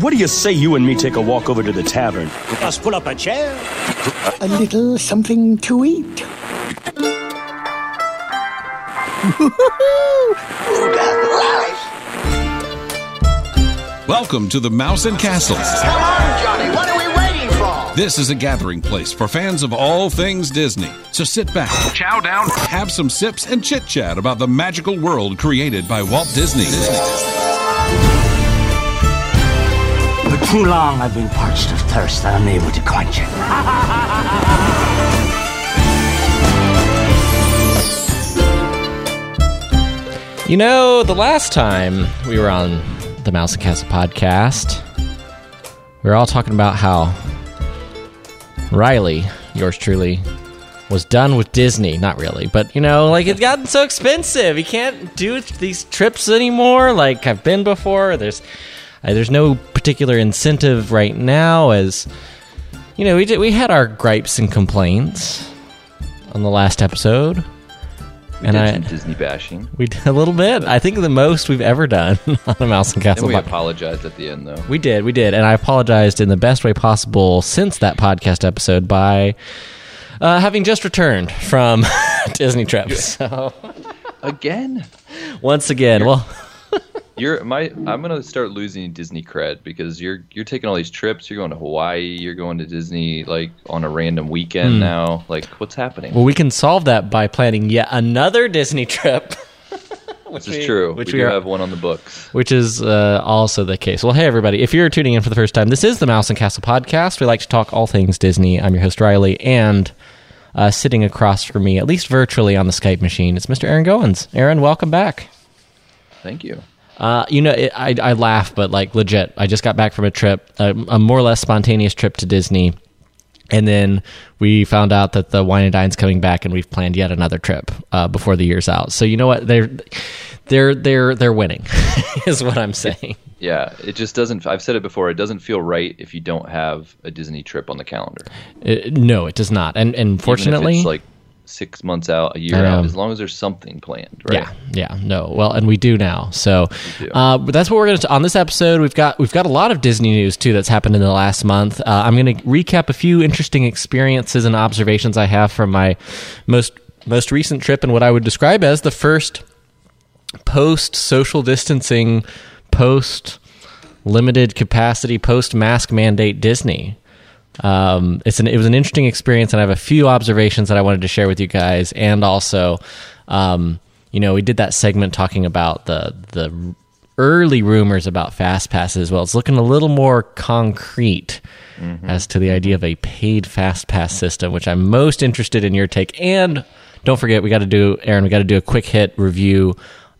What do you say you and me take a walk over to the tavern? Let's pull up a chair. A little something to eat. Welcome to the Mouse and Castle. Come on, Johnny, what are we waiting for? This is a gathering place for fans of all things Disney. So sit back, chow down, have some sips, and chit chat about the magical world created by Walt Disney. For too long I've been parched of thirst and unable to quench it. You know, the last time we were on the Mouse and Castle podcast, we were all talking about how Riley, yours truly, was done with Disney. Not really, but you know, like it's gotten so expensive. He can't do these trips anymore. Like I've been before. There's there's no particular incentive right now. As you know, we did, we had our gripes and complaints on the last episode. We And did I- some Disney bashing. We did a little bit. I think the most we've ever done on a Mouse and Castle. And we podcast. apologized at the end, though. We did, we did, and I apologized in the best way possible since that podcast episode by uh, having just returned from Disney trips. So Again, once again, well, you're my. I'm gonna start losing Disney cred because you're you're taking all these trips. You're going to Hawaii. You're going to Disney like on a random weekend now. Like, what's happening? well, we can solve that by planning yet another Disney trip. this is true. which we we do are- have one on the books. which is uh, also the case. Well, hey, everybody. If you're tuning in for the first time, this is the Mouse and Castle podcast. We like to talk all things Disney. I'm your host, Riley, and uh, sitting across from me, at least virtually on the Skype machine, it's Mr. Aaron Goins. Aaron, welcome back. Thank you. Uh, you know, it, I, I laugh, but like legit, I just got back from a trip, a, a more or less spontaneous trip to Disney. And then we found out that the wine and dine's coming back, and we've planned yet another trip uh, before the year's out. So you know what? They're they're they're they're winning, is what I'm saying. Yeah, it just doesn't. I've said it before. It doesn't feel right if you don't have a Disney trip on the calendar. Uh, no, it does not. And and fortunately, it's like six months out, a year out, as long as there's something planned, right? Yeah, yeah, no. Well, and we do now. So, uh, but that's what we're going to on this episode. We've got we've got a lot of Disney news too that's happened in the last month. Uh, I'm going to recap a few interesting experiences and observations I have from my most most recent trip and what I would describe as the first post social distancing, post limited capacity, post mask mandate Disney. Um, it's an it was an interesting experience, and I have a few observations that I wanted to share with you guys, and also, um, you know, we did that segment talking about the the early rumors about fast passes. Well, it's looking a little more concrete as to the idea of a paid fast pass system, which I'm most interested in your take. And don't forget, we got to do Aaron. We got to do a quick hit review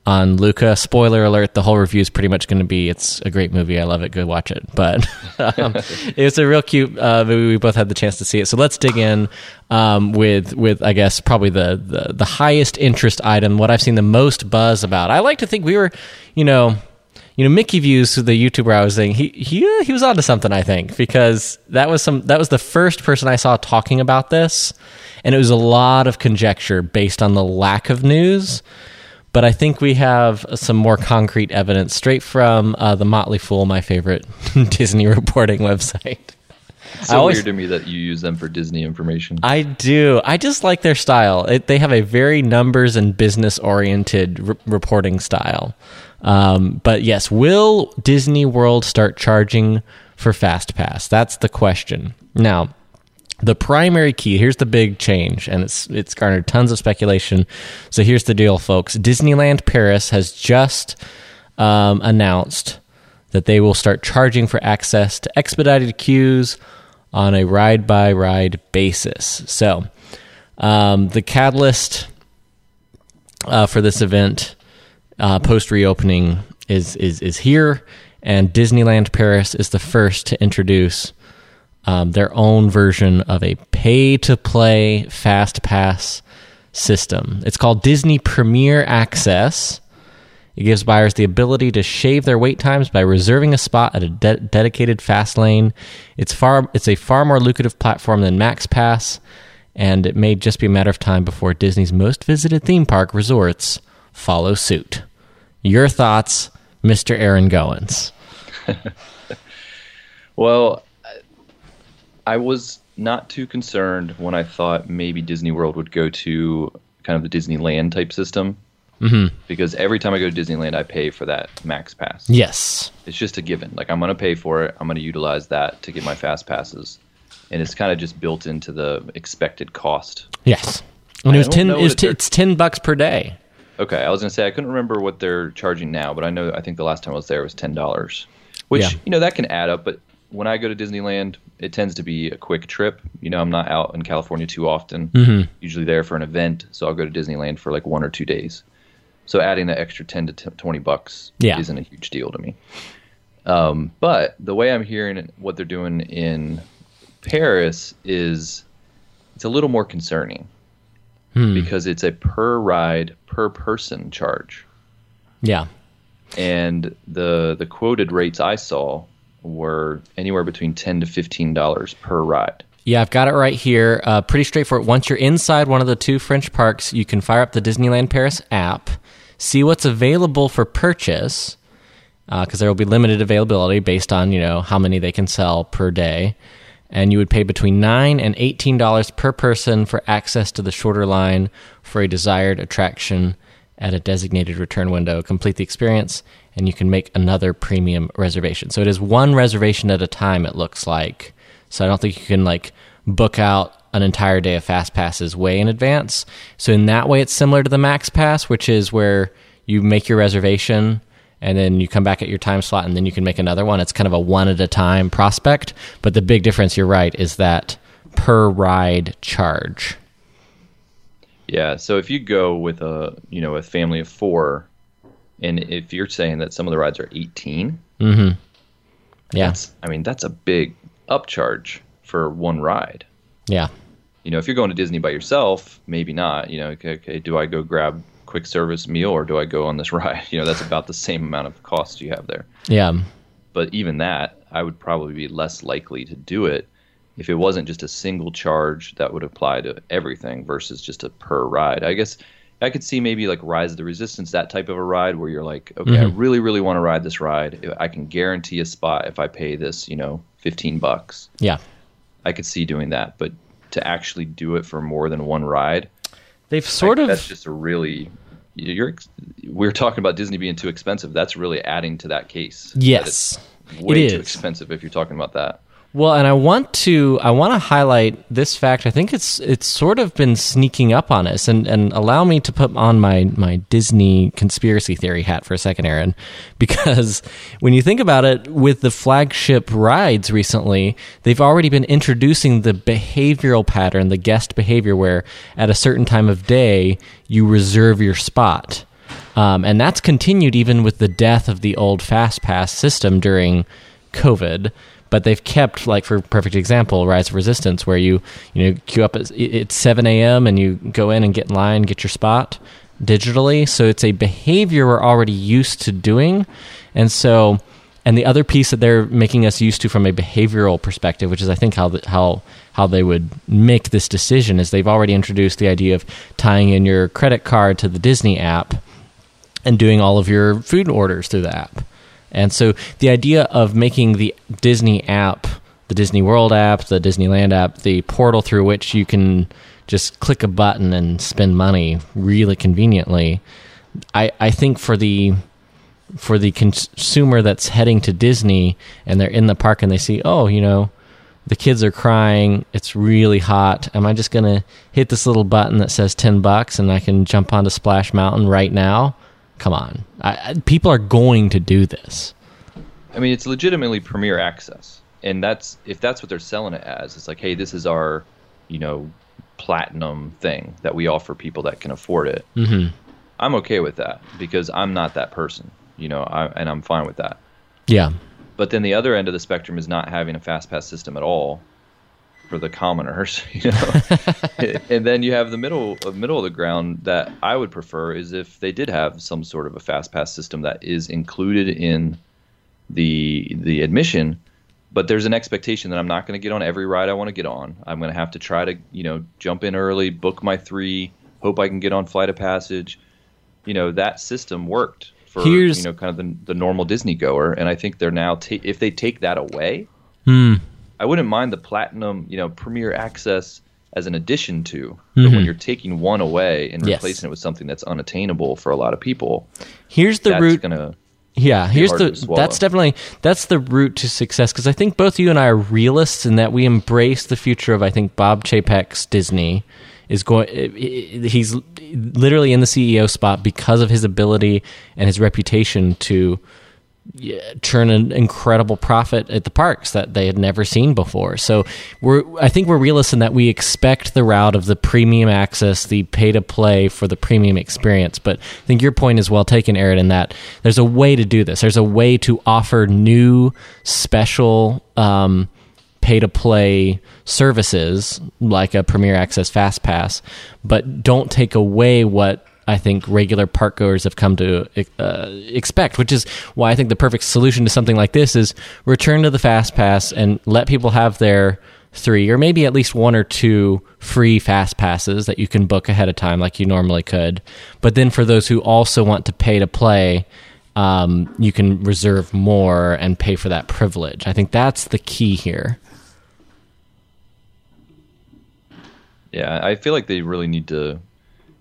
on Luca. Spoiler alert: the whole review is pretty much going to be it's a great movie. I love it. Go watch it. But um, it's a real cute uh, movie. We both had the chance to see it. So let's dig in um, with with I guess probably the, the the highest interest item. What I've seen the most buzz about. I like to think we were, you know. You know, Mickey Views, the YouTuber I was saying, he he uh, he was onto something, I think, because that was some that was the first person I saw talking about this, and it was a lot of conjecture based on the lack of news but I think we have some more concrete evidence straight from uh, the Motley Fool, my favorite Disney reporting website. It's so always- weird to me that you use them for Disney information. I do. I just like their style. It, they have a very numbers and business oriented re- reporting style. Um, but yes, will Disney World start charging for Fast Pass? That's the question. Now, the primary key here's the big change and it's it's garnered tons of speculation. So here's the deal folks. Disneyland paris has just um, announced that they will start charging for access to expedited queues on a ride by ride basis. So um, the catalyst uh, for this event uh, post reopening is, is is here and disneyland paris is the first to introduce um, their own version of a pay to play fast pass system. It's called Disney Premier Access. It gives buyers the ability to shave their wait times by reserving a spot at a de- dedicated fast lane. It's far it's a far more lucrative platform than MaxPass, and it may just be a matter of time before Disney's most visited theme park resorts follow suit. Your thoughts, Mr. Aaron Goins? Well, I- I was not too concerned when I thought maybe Disney World would go to kind of the Disneyland type system. Mm-hmm. Because every time I go to Disneyland, I pay for that Max Pass. Yes. It's just a given. Like I'm going to pay for it. I'm going to utilize that to get my fast passes, and it's kind of just built into the expected cost. Yes. And it was ten. know It was t- it's ten bucks per day. Okay, I was going to say I couldn't remember what they're charging now, but I know I think the last time I was there was ten dollars, which Yeah. you know that can add up. But when I go to Disneyland, it tends to be a quick trip. You know, I'm not out in California too often. Mm-hmm. Usually there for an event, so I'll go to Disneyland for like one or two days. So adding that extra ten to t- twenty bucks Yeah. isn't a huge deal to me. Um, but the way I'm hearing what they're doing in Paris is it's a little more concerning because it's a per ride per person charge Yeah. and the the quoted rates I saw were anywhere between ten to fifteen dollars per ride. Yeah, I've got it right here. Uh, pretty straightforward. Once you're inside one of the two French parks, you can fire up the Disneyland Paris app, see what's available for purchase, because there will be limited availability based on you know how many they can sell per day, and you would pay between nine and eighteen dollars per person for access to the shorter line for a desired attraction at a designated return window. Complete the experience, and you can make another premium reservation. So it is one reservation at a time. It looks like. So I don't think you can like book out an entire day of fast passes way in advance. So in that way, it's similar to the Max Pass, which is where you make your reservation and then you come back at your time slot and then you can make another one. It's kind of a one at a time prospect. But the big difference, you're right, is that per ride charge. Yeah, so if you go with a you know a family of four, and if you're saying that some of the rides are eighteen, mm-hmm. Yeah. that's I mean that's a big upcharge for one ride. Yeah. You know, if you're going to Disney by yourself, maybe not. You know, okay, okay do I go grab quick service meal or do I go on this ride? You know, that's about the same amount of cost you have there. Yeah. but even that, I would probably be less likely to do it if it wasn't just a single charge that would apply to everything versus just a per ride. I guess I could see maybe like Rise of the Resistance, that type of a ride where you're like, okay, I mm-hmm. really, really want to ride this ride. I can guarantee a spot if I pay this, you know, 15 bucks. Yeah. I could see doing that, but to actually do it for more than one ride, They've sort like, of that's just a really you're we are talking about Disney being too expensive. That's really adding to that case. that Yes. it's way It too expensive if you're talking about that. Well, and I want to I want to highlight this fact. I think it's it's sort of been sneaking up on us, and and allow me to put on my my Disney conspiracy theory hat for a second, Aaron, because when you think about it, with the flagship rides recently, they've already been introducing the behavioral pattern, the guest behavior, where at a certain time of day you reserve your spot. Um, and that's continued even with the death of the old fast pass system during COVID. But they've kept, like for perfect example, Rise of Resistance, where you you know queue up at it's seven a.m. and you go in and get in line, get your spot digitally. So it's a behavior we're already used to doing, and so and the other piece that they're making us used to from a behavioral perspective, which is I think how the, how how they would make this decision, is they've already introduced the idea of tying in your credit card to the Disney app and doing all of your food orders through the app. And so the idea of making the Disney app, the Disney World app, the Disneyland app, the portal through which you can just click a button and spend money really conveniently, I, I think for the for the consumer that's heading to Disney and they're in the park and they see, oh, you know, the kids are crying, it's really hot. Am I just going to hit this little button that says 10 bucks and I can jump onto Splash Mountain right now? Come on. I, I, people are going to do this. I mean, it's legitimately premier access, and that's if that's what they're selling it as. It's like, hey, this is our, you know, platinum thing that we offer people that can afford it. Mm-hmm. I'm okay with that because I'm not that person, you know, I, and I'm fine with that. Yeah. But then the other end of the spectrum is not having a fast pass system at all for the commoners, you know. and then you have the middle of middle of the ground that I would prefer is if they did have some sort of a fast pass system that is included in the the admission, but there's an expectation that I'm not going to get on every ride I want to get on. I'm going to have to try to, you know, jump in early, book my 3, hope I can get on flight of passage. You know, that system worked for Here's- you know kind of the, the normal Disney goer, and I think they're now ta- if they take that away, Hmm. I wouldn't mind the platinum you know premier access as an addition to, but when you're taking one away and Mm-hmm. Yes. replacing it with something that's unattainable for a lot of people, Here's the that's route. gonna Yeah, here's the that's definitely that's the route to success because I think both you and I are realists in that we embrace the future of I think Bob Chapek's Disney is going he's literally in the CEO spot because of his ability and his reputation to churn an incredible profit at the parks that they had never seen before. So we're I think we're realists in that we expect the route of the premium access, the pay to play for the premium experience. But I think your point is well taken, Aaron, in that there's a way to do this. There's a way to offer new special um, pay to play services like a Premier Access Fast Pass, but don't take away what I think regular park goers have come to uh, expect, which is why I think the perfect solution to something like this is return to the Fast Pass and let people have their three or maybe at least one or two free fast passes that you can book ahead of time like you normally could. But then for those who also want to pay to play, um, you can reserve more and pay for that privilege. I think that's the key here. yeah, I feel like they really need to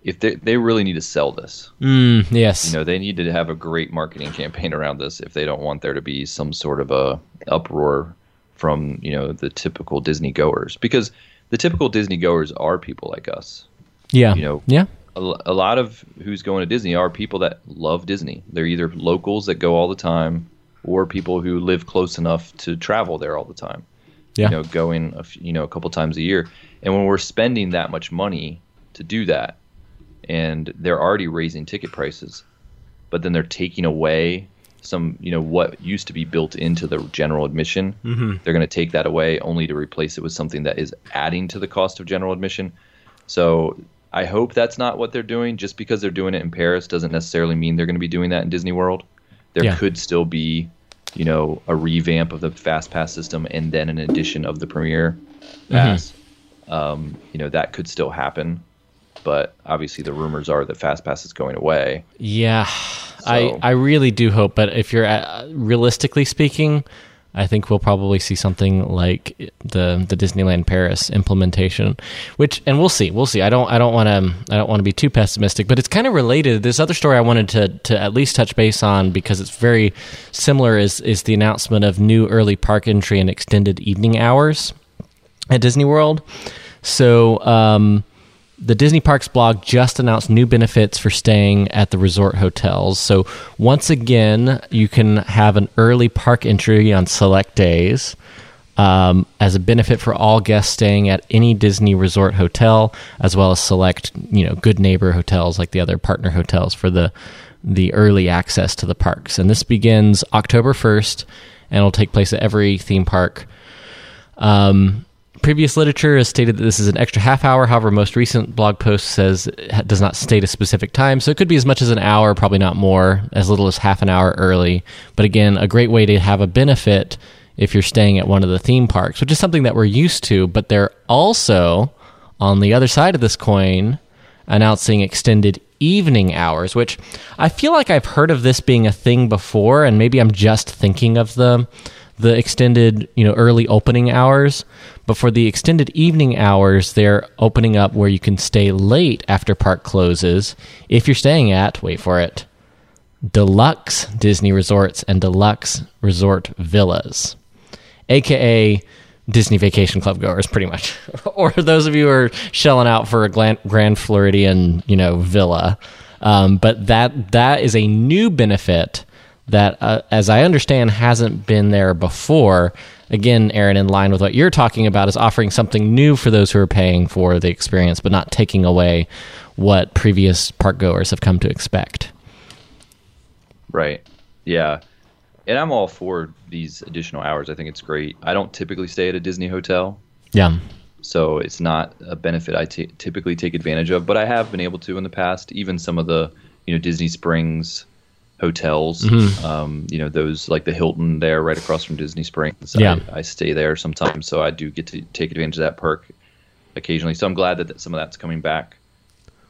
if they they really need to sell this. Mm, yes. You know, they need to have a great marketing campaign around this if they don't want there to be some sort of a uproar from, you know, the typical Disney goers because the typical Disney goers are people like us. yeah. you know, yeah. A, a lot of who's going to Disney are people that love Disney. They're either locals that go all the time or people who live close enough to travel there all the time. Yeah. You know, going a f- you know a couple times a year. And when we're spending that much money to do that, and they're already raising ticket prices, but then they're taking away some you know what used to be built into the general admission. Mm-hmm. They're going to take that away only to replace it with something that is adding to the cost of general admission. So I hope that's not what they're doing. Just because they're doing it in Paris doesn't necessarily mean they're going to be doing that in Disney World. There Yeah. could still be, you know, a revamp of the Fast Pass system and then an addition of the Premier Pass. Um, you know, that could still happen. But obviously, the rumors are that FastPass is going away. Yeah, I So- I really do hope. But if you're uh, realistically speaking, I think we'll probably see something like the the Disneyland Paris implementation, which and we'll see, we'll see. I don't I don't want to I don't want to be too pessimistic, but it's kind of related. This other story I wanted to to at least touch base on because it's very similar is is the announcement of new early park entry and extended evening hours at Disney World. So. um the Disney Parks blog just announced new benefits for staying at the resort hotels. So, once again, you can have an early park entry on select days um, as a benefit for all guests staying at any Disney resort hotel, as well as select, you know, good neighbor hotels like the other partner hotels for the the early access to the parks. And this begins October 1st and it'll take place at every theme park. Um, previous literature has stated that this is an extra half hour. However, most recent blog post says it does not state a specific time, so it could be as much as an hour, probably not more, as little as half an hour early. But again, a great way to have a benefit if you're staying at one of the theme parks, which is something that we're used to. But they're also on the other side of this coin announcing extended evening hours, which I feel like I've heard of this being a thing before, and maybe I'm just thinking of the the extended, you know, early opening hours. But for the extended evening hours, they're opening up where you can stay late after park closes if you're staying at, wait for it, deluxe Disney resorts and deluxe resort villas, aka Disney Vacation Club goers, pretty much, or those of you who are shelling out for a Grand, Floridian, you know, villa. Um, but that that is a new benefit that, uh, as I understand, hasn't been there before. Again, Aaron, in line with what you're talking about, is offering something new for those who are paying for the experience, but not taking away what previous park goers have come to expect. Right. Yeah. And I'm all for these additional hours. I think it's great. I don't typically stay at a Disney hotel, Yeah. so it's not a benefit I typically take advantage of. But I have been able to in the past. Even some of the you know Disney Springs hotels, Mm-hmm. um, you know those like the Hilton there right across from Disney Springs. Yeah. I, I stay there sometimes, so I do get to take advantage of that perk occasionally. So I'm glad that that some of that's coming back.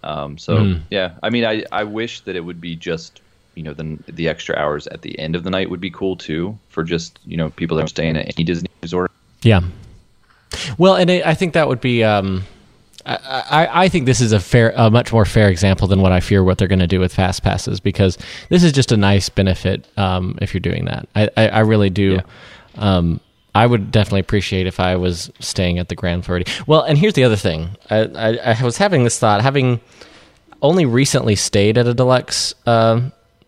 Um, so Mm. yeah, I mean, I I wish that it would be just you know the the extra hours at the end of the night would be cool too for just you know people that are staying at any Disney resort. Yeah. Well, and it, I think that would be. Um, I, I, think this is a fair, a much more fair example than what I fear what they're going to do with fast passes because this is just a nice benefit um, if you're doing that. I, I, I really do. Yeah. Um, I would definitely appreciate if I was staying at the Grand Floridian. Well, and here's the other thing. I, I, I was having this thought, having only recently stayed at a deluxe uh,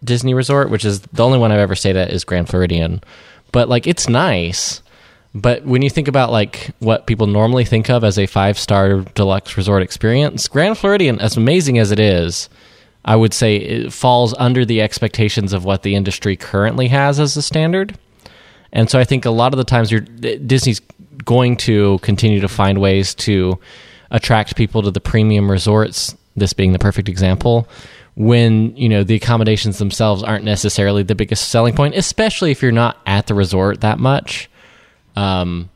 Disney resort, which is the only one I've ever stayed at is Grand Floridian. But like, it's nice. But when you think about like what people normally think of as a five star deluxe resort experience, Grand Floridian, as amazing as it is, I would say it falls under the expectations of what the industry currently has as a standard. And so I think a lot of the times you're, eh, Disney's going to continue to find ways to attract people to the premium resorts, this being the perfect example, when, you know, the accommodations themselves aren't necessarily the biggest selling point, especially if you're not at the resort that much. Um,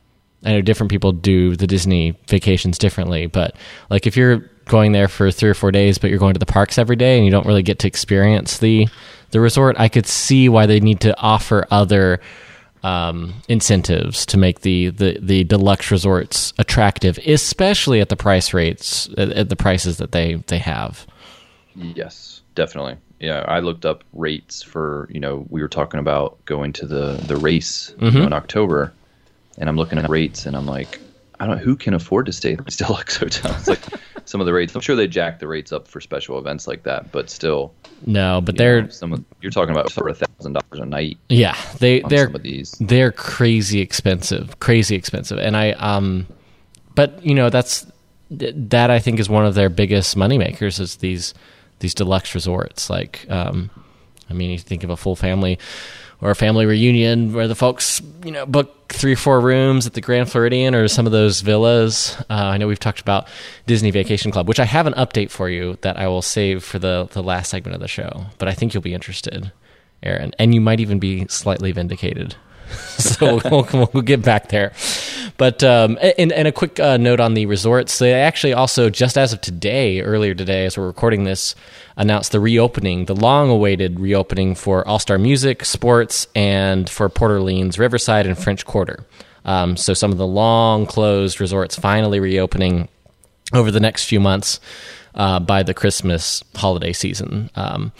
I know different people do the Disney vacations differently, but like if you're going there for three or four days, but you're going to the parks every day and you don't really get to experience the the resort, I could see why they need to offer other um, incentives to make the, the the deluxe resorts attractive, especially at the price rates at, at the prices that they they have. Yes, definitely. Yeah, I looked up rates for you know we were talking about going to the the race you know, in October, and I'm looking at rates and I'm like, I don't who can afford to stay in these deluxe hotels. Like some of the rates, I'm sure they jack the rates up for special events like that, but still, No, but they're know, some of, you're talking about for a thousand dollars a night yeah they they're some of these. they're crazy expensive crazy expensive and i um but you know that's that i think is one of their biggest moneymakers is these these deluxe resorts like um i mean you think of a full family or a family reunion where the folks you know book three or four rooms at the grand floridian or some of those villas. Uh, i know we've talked about disney vacation club which i have an update for you that i will save for the the last segment of the show but i think you'll be interested aaron and you might even be slightly vindicated so we'll, we'll get back there. But um, and, and a quick uh, note on the resorts. They actually also, just as of today, earlier today, as we're recording this, announced the reopening, the long-awaited reopening for All Star Music, Sports, and for Port Orleans, Riverside, and French Quarter. Um, so some of the long closed resorts finally reopening over the next few months uh, by the Christmas holiday season. Um,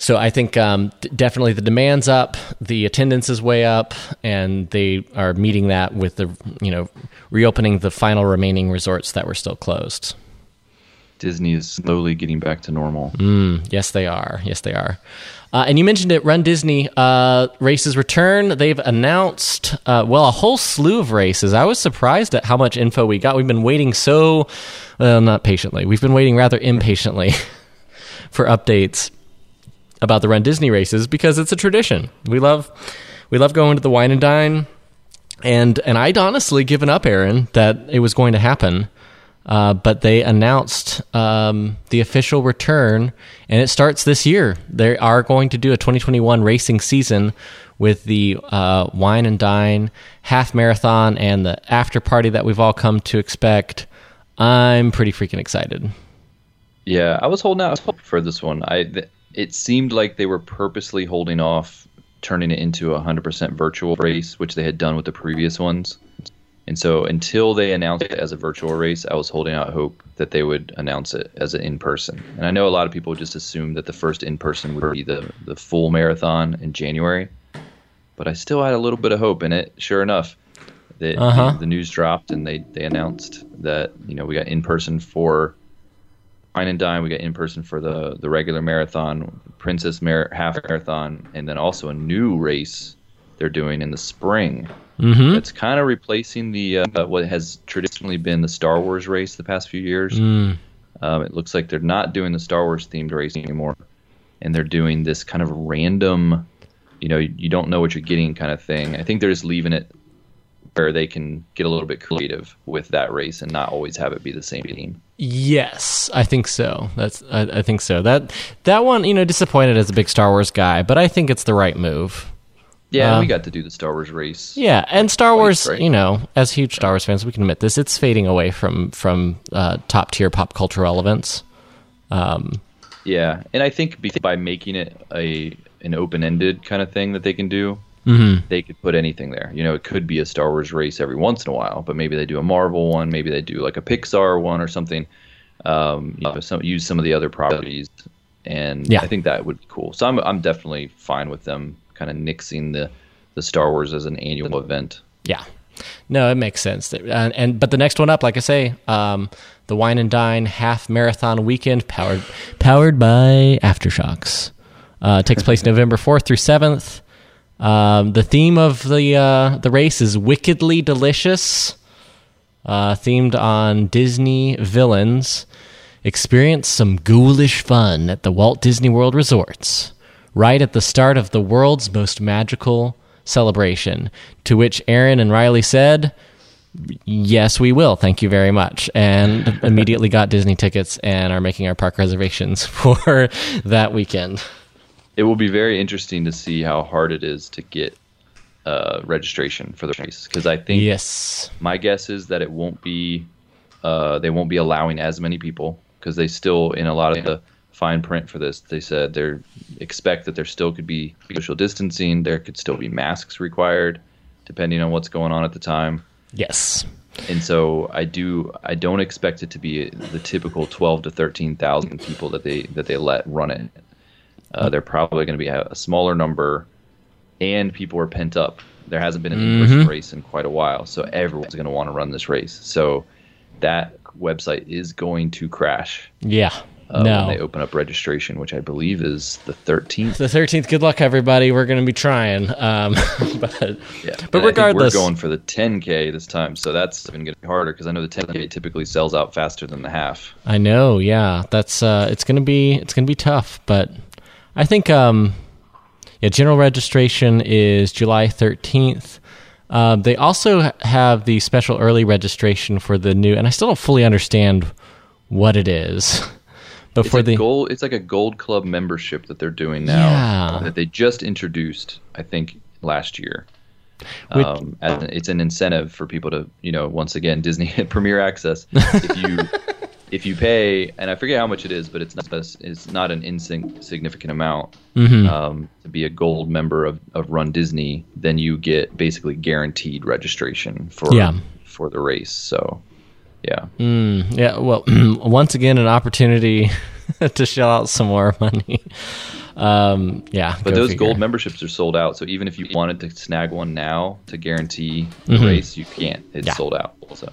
so I think um, d- definitely the demand's up, the attendance is way up, and they are meeting that with the you know reopening the final remaining resorts that were still closed. Disney is slowly getting back to normal. Yes, they are. Yes, they are. Uh, and you mentioned it, Run Disney uh, races return. They've announced, uh, well, a whole slew of races. I was surprised at how much info we got. We've been waiting so, well, not patiently. We've been waiting rather impatiently for updates about the Run Disney races because it's a tradition. We love, we love going to the Wine and Dine, and and I'd honestly given up, Aaron, that it was going to happen. Uh, but they announced um, the official return, and it starts this year. They are going to do a 2021 racing season with the uh, Wine and Dine half marathon and the after party that we've all come to expect. I'm pretty freaking excited. Yeah, I was holding out I was hoping for this one. I th- it seemed like they were purposely holding off turning it into a 100% virtual race, which they had done with the previous ones. And so until they announced it as a virtual race, I was holding out hope that they would announce it as an in-person. And I know a lot of people just assumed that the first in-person would be the the full marathon in January, but I still had a little bit of hope in it. Sure enough, the, Uh-huh. the, the news dropped and they they announced that you know we got in-person for Wine and Dine. We got in person for the the regular marathon, Princess Mar- Half Marathon, and then also a new race they're doing in the spring. Mm-hmm. It's kind of replacing the uh, what has traditionally been the Star Wars race the past few years. Mm. Um, it looks like they're not doing the Star Wars themed race anymore, and they're doing this kind of random, you know, you don't know what you're getting kind of thing. I think they're just leaving it where they can get a little bit creative with that race and not always have it be the same team. Yes, I think so. That's I, I think so. That that one, you know, disappointed as a big Star Wars guy, but I think it's the right move. Yeah, Uh, we got to do the Star Wars race. Yeah, and Star Wars, great. you know, as huge Star Wars fans, we can admit this. It's fading away from from uh, top tier pop culture relevance. Um, Yeah, and I think by making it a an open ended kind of thing that they can do, Mm-hmm. they could put anything there. You know, it could be a Star Wars race every once in a while, but maybe they do a Marvel one, maybe they do like a Pixar one or something. Um, you know, some use some of the other properties, and Yeah. I think that would be cool. So I'm I'm definitely fine with them kind of nixing the the Star Wars as an annual event. Yeah. No, it makes sense. And, and but the next one up, like I say, um, the Wine and Dine Half Marathon Weekend, powered powered by AfterShocks, uh, takes place November fourth through seventh. Um, the theme of the uh, the race is wickedly delicious, uh, themed on Disney villains. Experience some ghoulish fun at the Walt Disney World resorts, right at the start of the world's most magical celebration. To which Aaron and Riley said, Yes, we will. Thank you very much. And immediately got Disney tickets and are making our park reservations for that weekend. It will be very interesting to see how hard it is to get uh, registration for the race because I think Yes. my guess is that it won't be uh, they won't be allowing as many people because they still in a lot of the fine print for this they said they expect that there still could be social distancing there could still be masks required depending on what's going on at the time Yes. and so I do I don't expect it to be the typical 12 to 13,000 people that they that they let run it uh, they're probably going to be a, a smaller number and people are pent up there hasn't been an in-person race in quite a while so everyone's going to want to run this race so that website is going to crash Yeah. uh, no. when they open up registration which I believe is the 13th the 13th. Good luck, everybody. We're going to be trying. Um, but Yeah, but regardless, we're going for the 10k this time, so that's even going to be harder because I know the 10k typically sells out faster than the half. I know. Yeah, that's uh, it's gonna be it's gonna be tough, but I think um, yeah, general registration is July thirteenth. Uh, they also have the special early registration for the new, and I still don't fully understand what it is. But It's for the gold, it's like a gold club membership that they're doing now Yeah. that they just introduced, I think, last year. Which- Um, as it's an incentive for people to, you know, once again, Disney Premier Access. If you if you pay, and I forget how much it is, but it's not it's not an insignificant amount Mm-hmm. um, to be a gold member of, of Run Disney, then you get basically guaranteed registration for Yeah. for the race. So, yeah, yeah, well, once again, an opportunity to shell out some more money. Um, yeah, But those figure. gold memberships are sold out. So even if you wanted to snag one now to guarantee the Mm-hmm. race, you can't. It's Yeah. sold out. So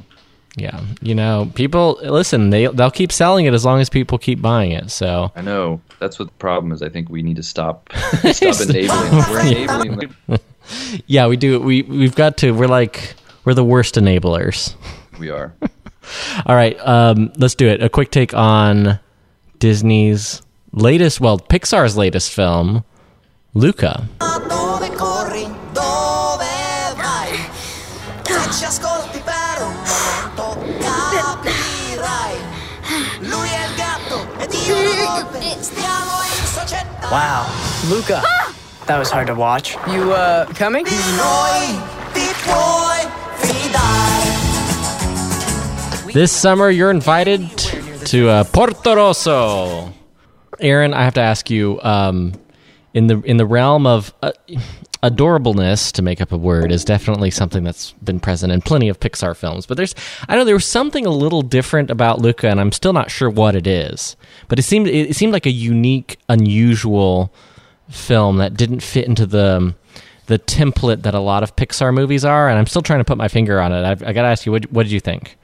Yeah, you know, people listen. They they'll keep selling it as long as people keep buying it. So I know that's what the problem is. I think we need to stop stop enabling. We're enabling. them. yeah, we do. We we've got to. We're like we're the worst enablers. We are. All right, um, let's do it. A quick take on Disney's latest, well, Pixar's latest film, Luca. Wow, Luca. That was hard to watch. You, uh, coming? This summer, you're invited to uh, Portorosso. Aaron, I have to ask you, um, in the in the realm of uh, adorableness, to make up a word, is definitely something that's been present in plenty of Pixar films. But there's, I know there was something a little different about Luca, and I'm still not sure what it is. But it seemed it seemed like a unique, unusual film that didn't fit into the the template that a lot of Pixar movies are, and I'm still trying to put my finger on it. I've, I got to ask you, what, what did you think?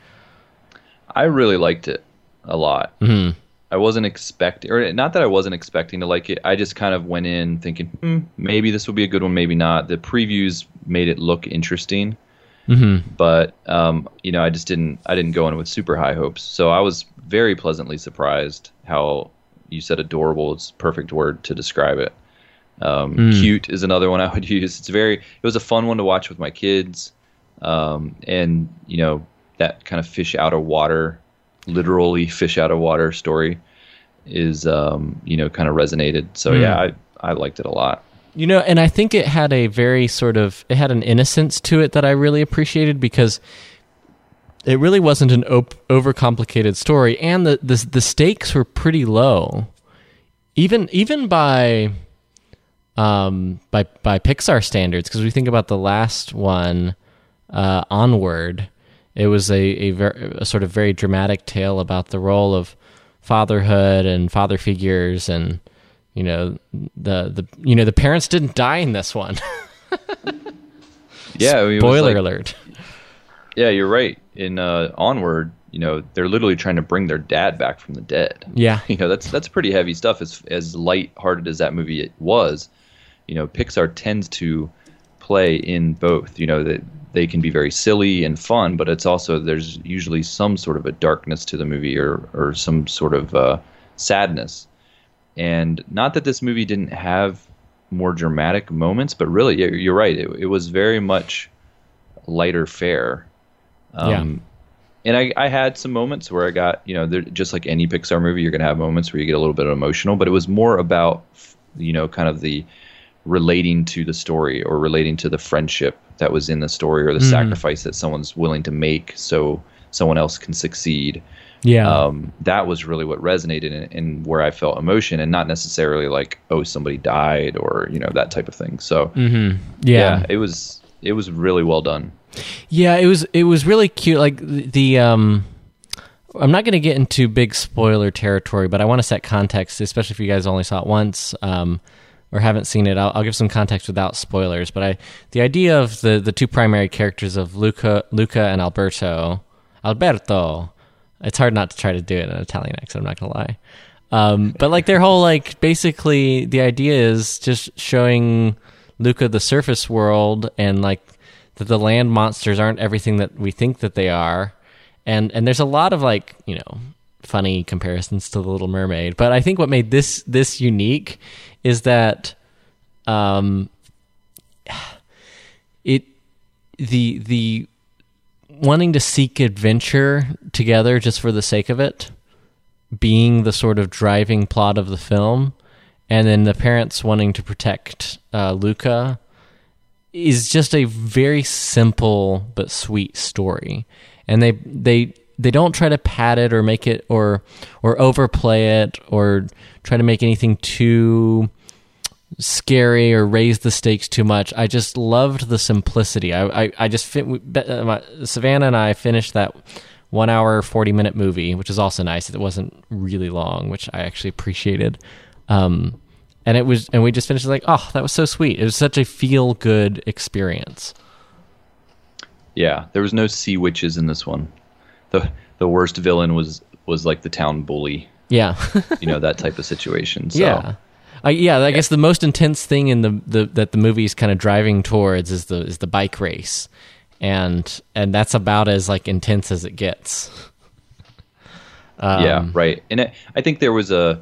I really liked it a lot. Mm-hmm. I wasn't expecting, or not that I wasn't expecting to like it. I just kind of went in thinking, hmm, maybe this will be a good one, maybe not. The previews made it look interesting, mm-hmm. but um, you know, I just didn't. I didn't go in with super high hopes. So I was very pleasantly surprised how you said adorable is perfect word to describe it. Um, Cute is another one I would use. It's very. It was a fun one to watch with my kids, um, and you know that kind of fish out of water, literally fish out of water story, is um, you know kind of resonated. So yeah, I I liked it a lot. You know, and I think it had a very sort of it had an innocence to it that I really appreciated because it really wasn't an op- overcomplicated story, and the, the the stakes were pretty low. even even by um by by Pixar standards because we think about the last one uh onward it was a a, ver- a sort of very dramatic tale about the role of fatherhood and father figures and you know the the you know the parents didn't die in this one Yeah, I mean, spoiler like- alert Yeah, you're right. In uh, Onward, you know, they're literally trying to bring their dad back from the dead. Yeah. You know, that's that's pretty heavy stuff. As as light-hearted as that movie was, you know, Pixar tends to play in both. You know, that they can be very silly and fun, but it's also there's usually some sort of a darkness to the movie or or some sort of uh, sadness. And not that this movie didn't have more dramatic moments, but really, yeah, you're right. It, it was very much lighter fare. Um, And I, I had some moments where I got, you know, just like any Pixar movie, you're going to have moments where you get a little bit emotional, but it was more about, you know, kind of the relating to the story or relating to the friendship that was in the story or the sacrifice that someone's willing to make so someone else can succeed. yeah Um, that was really what resonated and, where I felt emotion and not necessarily like, oh, somebody died or, you know, that type of thing. So, yeah yeah, it was, it was really well done. Yeah, it was it was really cute. Like the, the um, I'm not going to get into big spoiler territory, but I want to set context, especially if you guys only saw it once um, or haven't seen it. I'll, I'll give some context without spoilers. But I, the idea of the the two primary characters of Luca Luca and Alberto Alberto. It's hard not to try to do it in an Italian accent. I'm not to lie. Um, but like their whole like basically the idea is just showing Luca the surface world and like that the land monsters aren't everything that we think that they are. And and there's a lot of like, you know, funny comparisons to the Little Mermaid. But I think what made this this unique is that um it the the wanting to seek adventure together just for the sake of it being the sort of driving plot of the film, and then the parents wanting to protect uh, Luca is just a very simple but sweet story, and they they they don't try to pad it or make it or or overplay it or try to make anything too scary or raise the stakes too much. I just loved the simplicity. I I, I just uh, Savannah and I finished that one hour forty minute movie, which is also nice. It wasn't really long, which I actually appreciated. Um, and it was, and we just finished like, oh, that was so sweet. It was such a feel good experience. Yeah, there was no sea witches in this one. The The worst villain was was like the town bully. Yeah, You know that type of situation. So, yeah. I, yeah, I guess the most intense thing in the, the that the movie is kind of driving towards is the is the bike race, and and that's about as like intense as it gets. yeah, Um, right. And it, I think there was a,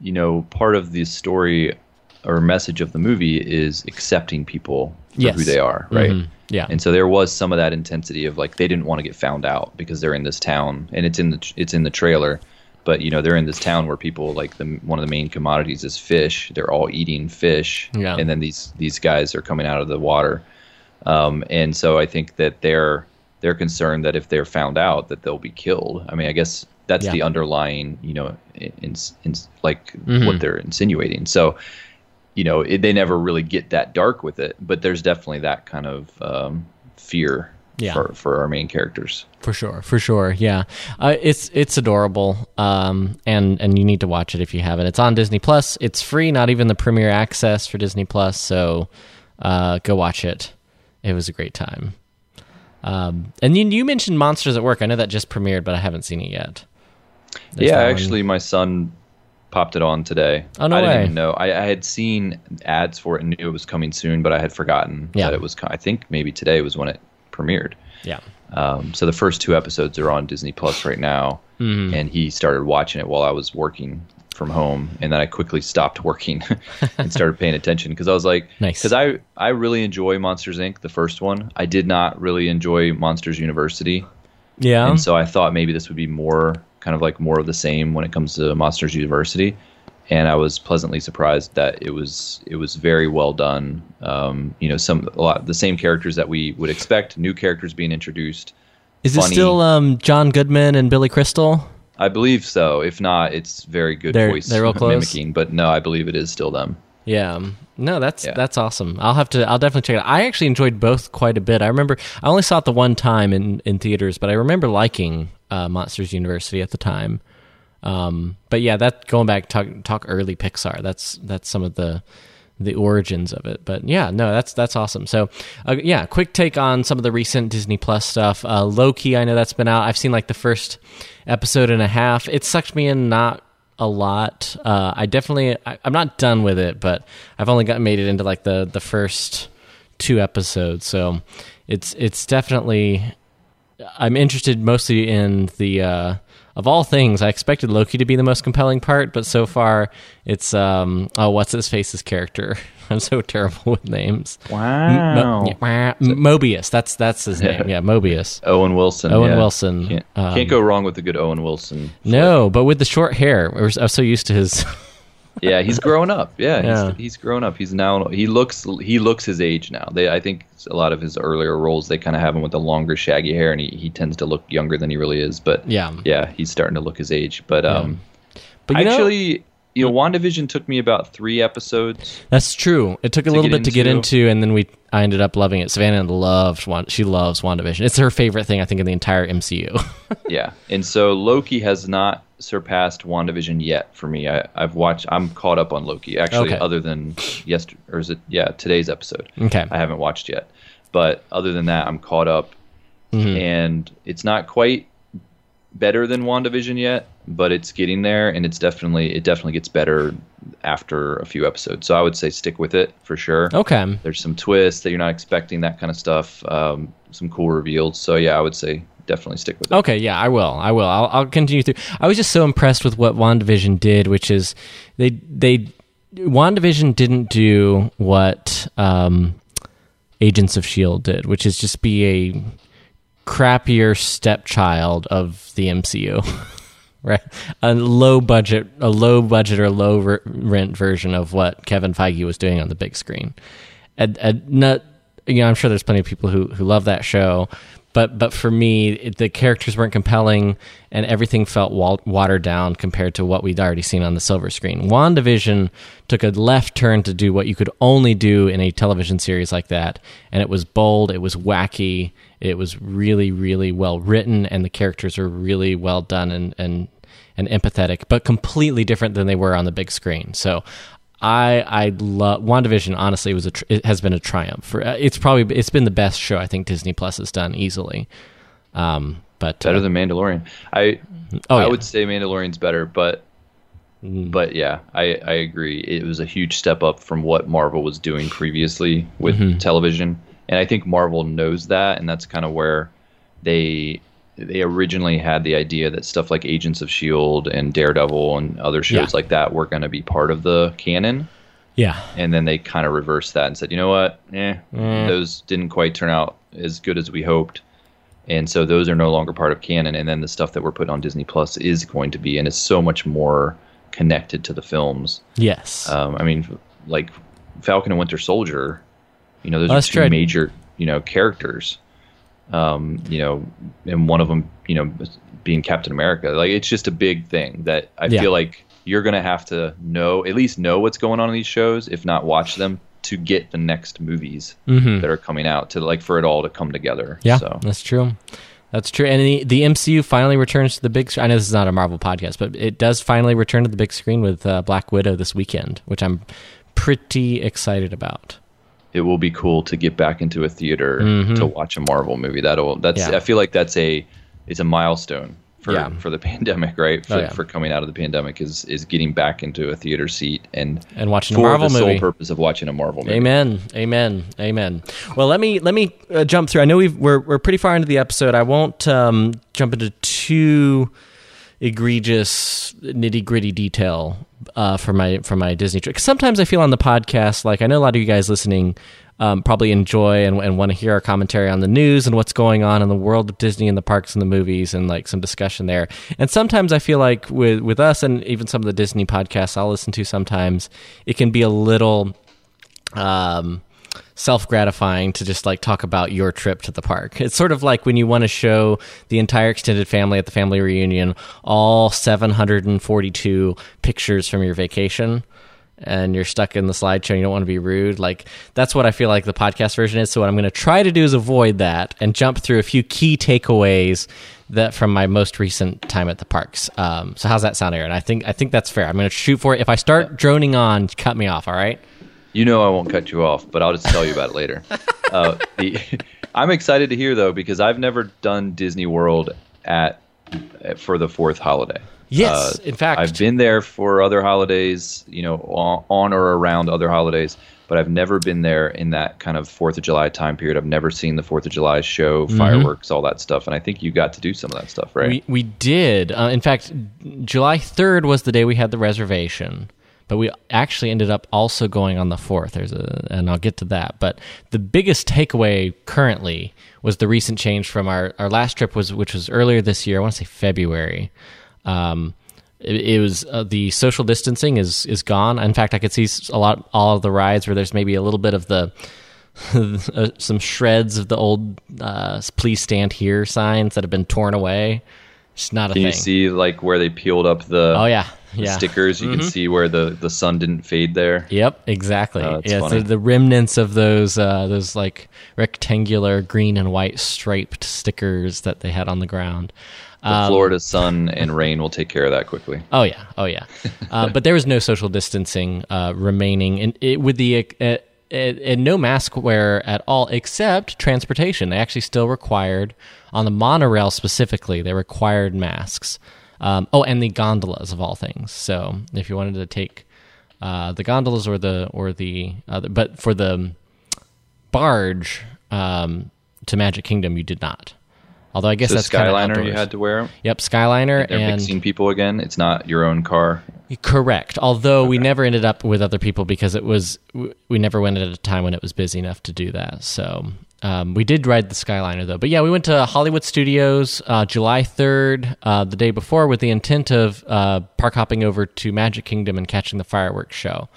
you know, part of the story or message of the movie is accepting people for Yes. who they are, right? Mhm. Yeah. And so there was some of that intensity of like they didn't want to get found out because they're in this town and it's in the it's in the trailer, but you know they're in this town where people like the one of the main commodities is fish. They're all eating fish, Yeah. and then these these guys are coming out of the water, um, and so I think that they're they're concerned that if they're found out that they'll be killed. I mean, I guess that's Yeah. the underlying you know in, in, in like Mhm. what they're insinuating. So you know, it, they never really get that dark with it, but there's definitely that kind of um, fear Yeah. for, for our main characters. For sure, for sure, yeah. Uh, it's it's adorable, um, and and you need to watch it if you haven't. It's on Disney Plus. It's free, not even the premiere access for Disney Plus. So uh, go watch it. It was a great time. Um, and you, you mentioned Monsters at Work. I know that just premiered, but I haven't seen it yet. There's yeah, that one. actually, my son popped it on today. Oh, no I didn't way. even know. I, I had seen ads for it and knew it was coming soon, but I had forgotten Yeah. that it was. I think maybe today was when it premiered. Yeah. Um, so the first two episodes are on Disney Plus right now, Mm-hmm. and he started watching it while I was working from home, and then I quickly stopped working and started paying attention because I was like, Nice. because I I really enjoy Monsters Inc. The first one, I did not really enjoy Monsters University, Yeah. and so I thought maybe this would be more kind of like more of the same when it comes to Monsters University. And I was pleasantly surprised that it was it was very well done. Um, you know, some a lot the same characters that we would expect, new characters being introduced. Is it still um, John Goodman and Billy Crystal? I believe so. If not, it's very good They're- voice they're real close? mimicking. But no, I believe it is still them. Yeah. No, that's Yeah. that's awesome. I'll have to. I'll definitely check it. out. I actually enjoyed both quite a bit. I remember I only saw it the one time in in theaters, but I remember liking uh, Monsters University at the time. Um, but yeah, that going back talk talk early Pixar. That's that's some of the the origins of it. But yeah, no, that's that's awesome. So uh, yeah, quick take on some of the recent Disney Plus stuff. Uh, Loki, I know that's been out. I've seen like the first episode and a half. It sucked me in not a lot. Uh, I definitely I, I'm not done with it, but I've only got made it into like the the first two episodes. So it's it's definitely I'm interested mostly in the uh, of all things. I expected Loki to be the most compelling part, but so far it's um oh what's his face's character. I'm so terrible with names. Wow. Mo- yeah, Mobius. That's that's his name. Yeah, Mobius. Owen Wilson. Owen yeah. Wilson. Can't, Um, can't go wrong with the good Owen Wilson. No, but with the short hair, I was, I was so used to his. Yeah, he's grown up. Yeah, Yeah. He's, he's grown up. He's now he looks he looks his age now. They I think a lot of his earlier roles they kind of have him with the longer shaggy hair and he, he tends to look younger than he really is. But Yeah. yeah, he's starting to look his age. But um, But you know- actually, you know, WandaVision took me about three episodes. That's true. It took a To little bit to get into. into, and then we I ended up loving it. Savannah loved Wand- she loves WandaVision. It's her favorite thing I think in the entire MCU. yeah, and so Loki has not surpassed WandaVision yet for me. I, I've watched. I'm caught up on Loki actually. Okay. Other than yesterday, or is it? Yeah, today's episode. Okay. I haven't watched yet, but other than that, I'm caught up, Mm-hmm. and it's not quite better than WandaVision yet, but it's getting there, and it's definitely it definitely gets better after a few episodes. So I would say stick with it for sure. okay. There's some twists that you're not expecting, that kind of stuff. Um, some cool reveals. So yeah, I would say definitely stick with it. Okay, yeah, I will. I will. I'll, I'll continue through. I was just so impressed with what WandaVision did, which is they they WandaVision didn't do what um, Agents of Shield did, which is just be a crappier stepchild of the MCU. right, a low budget, a low budget or low rent version of what Kevin Feige was doing on the big screen. And, and not, you know, I'm sure there's plenty of people who who love that show, but but for me, it, the characters weren't compelling, and everything felt wa- watered down compared to what we'd already seen on the silver screen. WandaVision took a left turn to do what you could only do in a television series like that, and it was bold, it was wacky, it was really really well written, and the characters are really well done and and and empathetic, but completely different than they were on the big screen. So. I I love WandaVision. Honestly, was a tr- it has been a triumph. For uh, it's probably it's been the best show I think Disney Plus has done easily. Um, but Better uh, than Mandalorian. I Oh, I yeah. would say Mandalorian's better, but but yeah, I, I agree. It was a huge step up from what Marvel was doing previously with Mm-hmm. television, and I think Marvel knows that, and that's kind of where they they originally had the idea that stuff like Agents of Shield and Daredevil and other shows Yeah. like that were going to be part of the canon, yeah, and then they kind of reversed that and said, you know what, eh, those didn't quite turn out as good as we hoped. And so those are no longer part of canon, and then the stuff that we're putting on Disney Plus is going to be, and it's so much more connected to the films. yes, Um, I mean, like Falcon and Winter Soldier, you know, those Oh, are two true. major, you know, characters. Um, you know, and one of them, you know, being Captain America. Like it's just a big thing that I Yeah. feel like you're gonna have to know at least know what's going on in these shows, if not watch them, to get the next movies that are coming out to like for it all to come together. Mm-hmm. yeah, So that's true. That's true. And the, the MCU finally returns to the big. screen. I know this is not a Marvel podcast, but it does finally return to the big screen with uh, Black Widow this weekend, which I'm pretty excited about. It will be cool to get back into a theater to watch a Marvel movie. That'll that's Mm-hmm. Yeah. I feel like that's a it's a milestone for Yeah. for the pandemic, right? For, Oh, yeah. for coming out of the pandemic is is getting back into a theater seat and And watching a Marvel the movie. sole purpose of watching a Marvel movie. Amen. Amen. Amen. Well, let me let me uh, jump through. I know we've, we're we're pretty far into the episode. I won't um, jump into too egregious nitty gritty detail uh, for my for my Disney trip. sometimes I feel on the podcast like I know a lot of you guys listening um, probably enjoy and, and want to hear our commentary on the news and what's going on in the world of Disney and the parks and the movies and like some discussion there. And sometimes I feel like with with us and even some of the Disney podcasts I'll listen to sometimes it can be a little um, self gratifying to just like talk about your trip to the park. It's sort of like when you want to show the entire extended family at the family reunion all 742 pictures from your vacation and you're stuck in the slideshow and you don't want to be rude. Like that's what I feel like the podcast version is. So what I'm going to try to do is avoid that and jump through a few key takeaways that from my most recent time at the parks. Um, so how's that sound, Aaron? I think I think that's fair. I'm going to shoot for it. If I start droning on, cut me off. All right. You know I won't cut you off, but I'll just tell you about it later. Uh, the, I'm excited to hear though because I've never done Disney World at for the fourth holiday. Yes, in fact, I've been there for other holidays, you know, on, on or around other holidays, but I've never been there in that kind of Fourth of July time period. I've never seen the Fourth of July show, fireworks, all that stuff, and I think you got to do some of that stuff, right? We we did. Uh, in fact, July third was the day we had the reservation, but we actually ended up also going on the fourth. There's a, and I'll get to that. But the biggest takeaway currently was the recent change from our our last trip was which was earlier this year. I want to say February. Um, it, it was uh, the social distancing is is gone. In fact, I could see a lot all of the rides where there's maybe a little bit of the uh, some shreds of the old uh, "Please stand here" signs that have been torn away. It's not a Can thing. you see like where they peeled up the, oh yeah, yeah. stickers? You can see where the, the sun didn't fade there. Yep, exactly. That's yeah, so the remnants of those uh, those like rectangular green and white striped stickers that they had on the ground. The Um, Florida sun and rain will take care of that quickly. Oh yeah, oh yeah. Uh, but there was no social distancing uh, remaining, and it, with the uh, uh, and no mask wear at all, except transportation. They actually still required on the monorail specifically. They required masks. Um, oh, and the gondolas of all things. So if you wanted to take uh, the gondolas or the or the other, but for the barge um, to Magic Kingdom, you did not. Although I guess So that's Skyliner, you had to wear them. Yep, Skyliner They're and mixing people again. It's not your own car. Correct. Although we never ended up with other people because it was we never went at a time when it was busy enough to do that. So um, we did ride the Skyliner though. But yeah, we went to Hollywood Studios uh, July third, uh, the day before, with the intent of uh, park hopping over to Magic Kingdom and catching the fireworks show.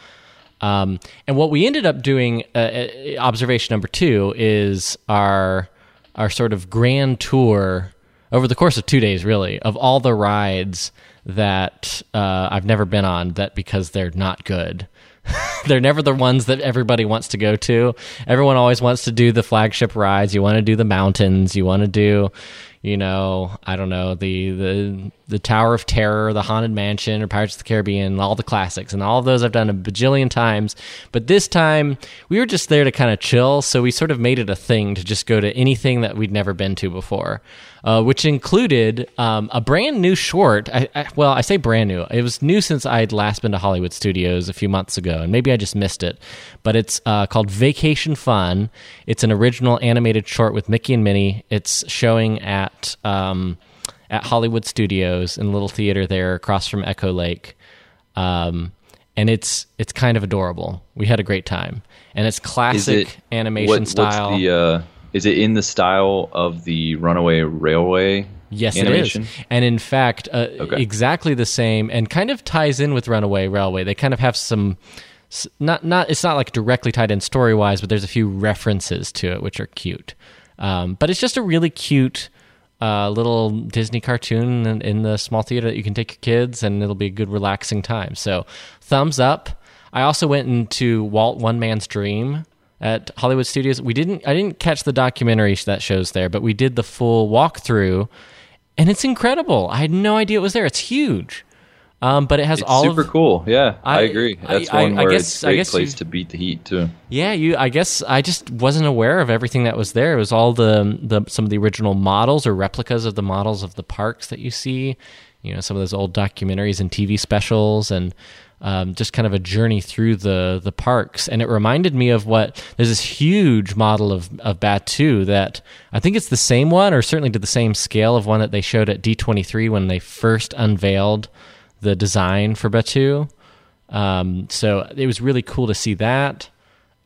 Um, and what we ended up doing, uh, uh, observation number two, is our our sort of grand tour over the course of two days, really, of all the rides that uh, I've never been on. That because they're not good. they're never the ones that everybody wants to go to. Everyone always wants to do the flagship rides. You want to do the mountains. You want to do, you know, I don't know, the the the Tower of Terror, the Haunted Mansion, or Pirates of the Caribbean, all the classics, and all of those I've done a bajillion times. But this time we were just there to kind of chill, so we sort of made it a thing to just go to anything that we'd never been to before. Uh, which included um, a brand new short. I, I, well, I say brand new. It was new since I'd last been to Hollywood Studios a few months ago, and maybe I just missed it. But it's uh, called Vacation Fun. It's an original animated short with Mickey and Minnie. It's showing at um, at Hollywood Studios in a little theater there across from Echo Lake. Um, and it's it's kind of adorable. We had a great time, and it's classic it animation what- style. What's the, uh, is it in the style of the Runaway Railway? Yes, animation? it is. And in fact, uh, Okay. exactly the same, and kind of ties in with Runaway Railway. They kind of have some, not not. It's not like directly tied in story wise, but there's a few references to it which are cute. Um, but it's just a really cute uh, little Disney cartoon in, in the small theater that you can take your kids, and it'll be a good relaxing time. So, thumbs up. I also went into Walt One Man's Dream at Hollywood Studios. We didn't. I didn't catch the documentary that shows there, but we did the full walkthrough, and it's incredible. I had no idea it was there. It's huge, um, but it has It's all super of cool. Yeah, I, I- agree. That's I- one I where guess- it's a I great guess place you- to beat the heat too. Yeah, you. I guess I just wasn't aware of everything that was there. It was all the the some of the original models or replicas of the models of the parks that you see. You know, some of those old documentaries and TV specials, and um, just kind of a journey through the the parks. And it reminded me of what there's this huge model of of Batuu that I think it's the same one, or certainly to the same scale of one that they showed at D23 when they first unveiled the design for Batuu. Um, so it was really cool to see that.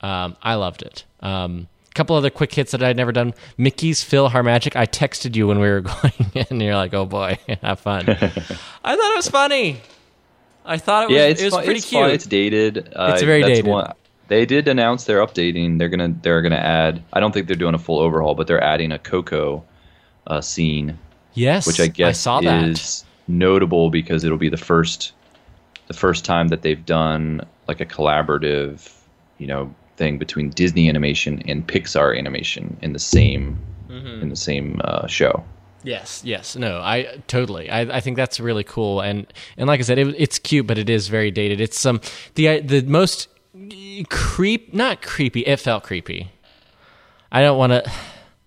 Um, I loved it. Um, a couple other quick hits that I'd never done. Mickey's Phil Magic. I texted you when we were going in, and you're like, "Oh boy, have fun." I thought it was funny. I thought it was, yeah, it's it was fun. pretty it's cute. fun. It's dated. Uh, It's very that's dated. One, They did announce they're updating. They're gonna they're gonna add. I don't think they're doing a full overhaul, but they're adding a Coco uh, scene, Yes, which I guess I saw that. is notable because it'll be the first the first time that they've done like a collaborative, you know, thing between Disney animation and Pixar animation in the same Mm-hmm. in the same uh, show. Yes, yes, no, I totally. I, I think that's really cool, and and like I said, it, it's cute, but it is very dated. It's some the the most creep, not creepy. It felt creepy. I don't want to.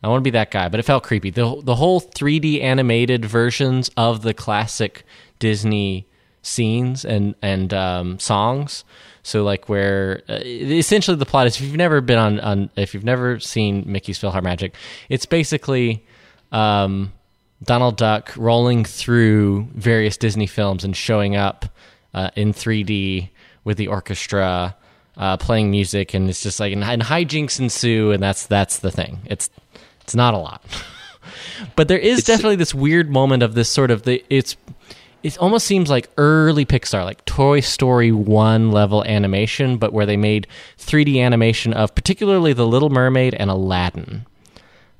I want to be that guy, but it felt creepy. the The whole 3D animated versions of the classic Disney scenes and and um, songs. So like where uh, essentially the plot is if you've never been on, on if you've never seen Mickey's PhilharMagic, it's basically um, Donald Duck rolling through various Disney films and showing up uh, in 3D with the orchestra uh, playing music, and it's just like and, and hijinks ensue, and that's that's the thing. It's it's not a lot, but there is definitely this weird moment of this sort of the it's it almost seems like early Pixar, like Toy Story 1 level animation, but where they made 3D animation of particularly The Little Mermaid and Aladdin.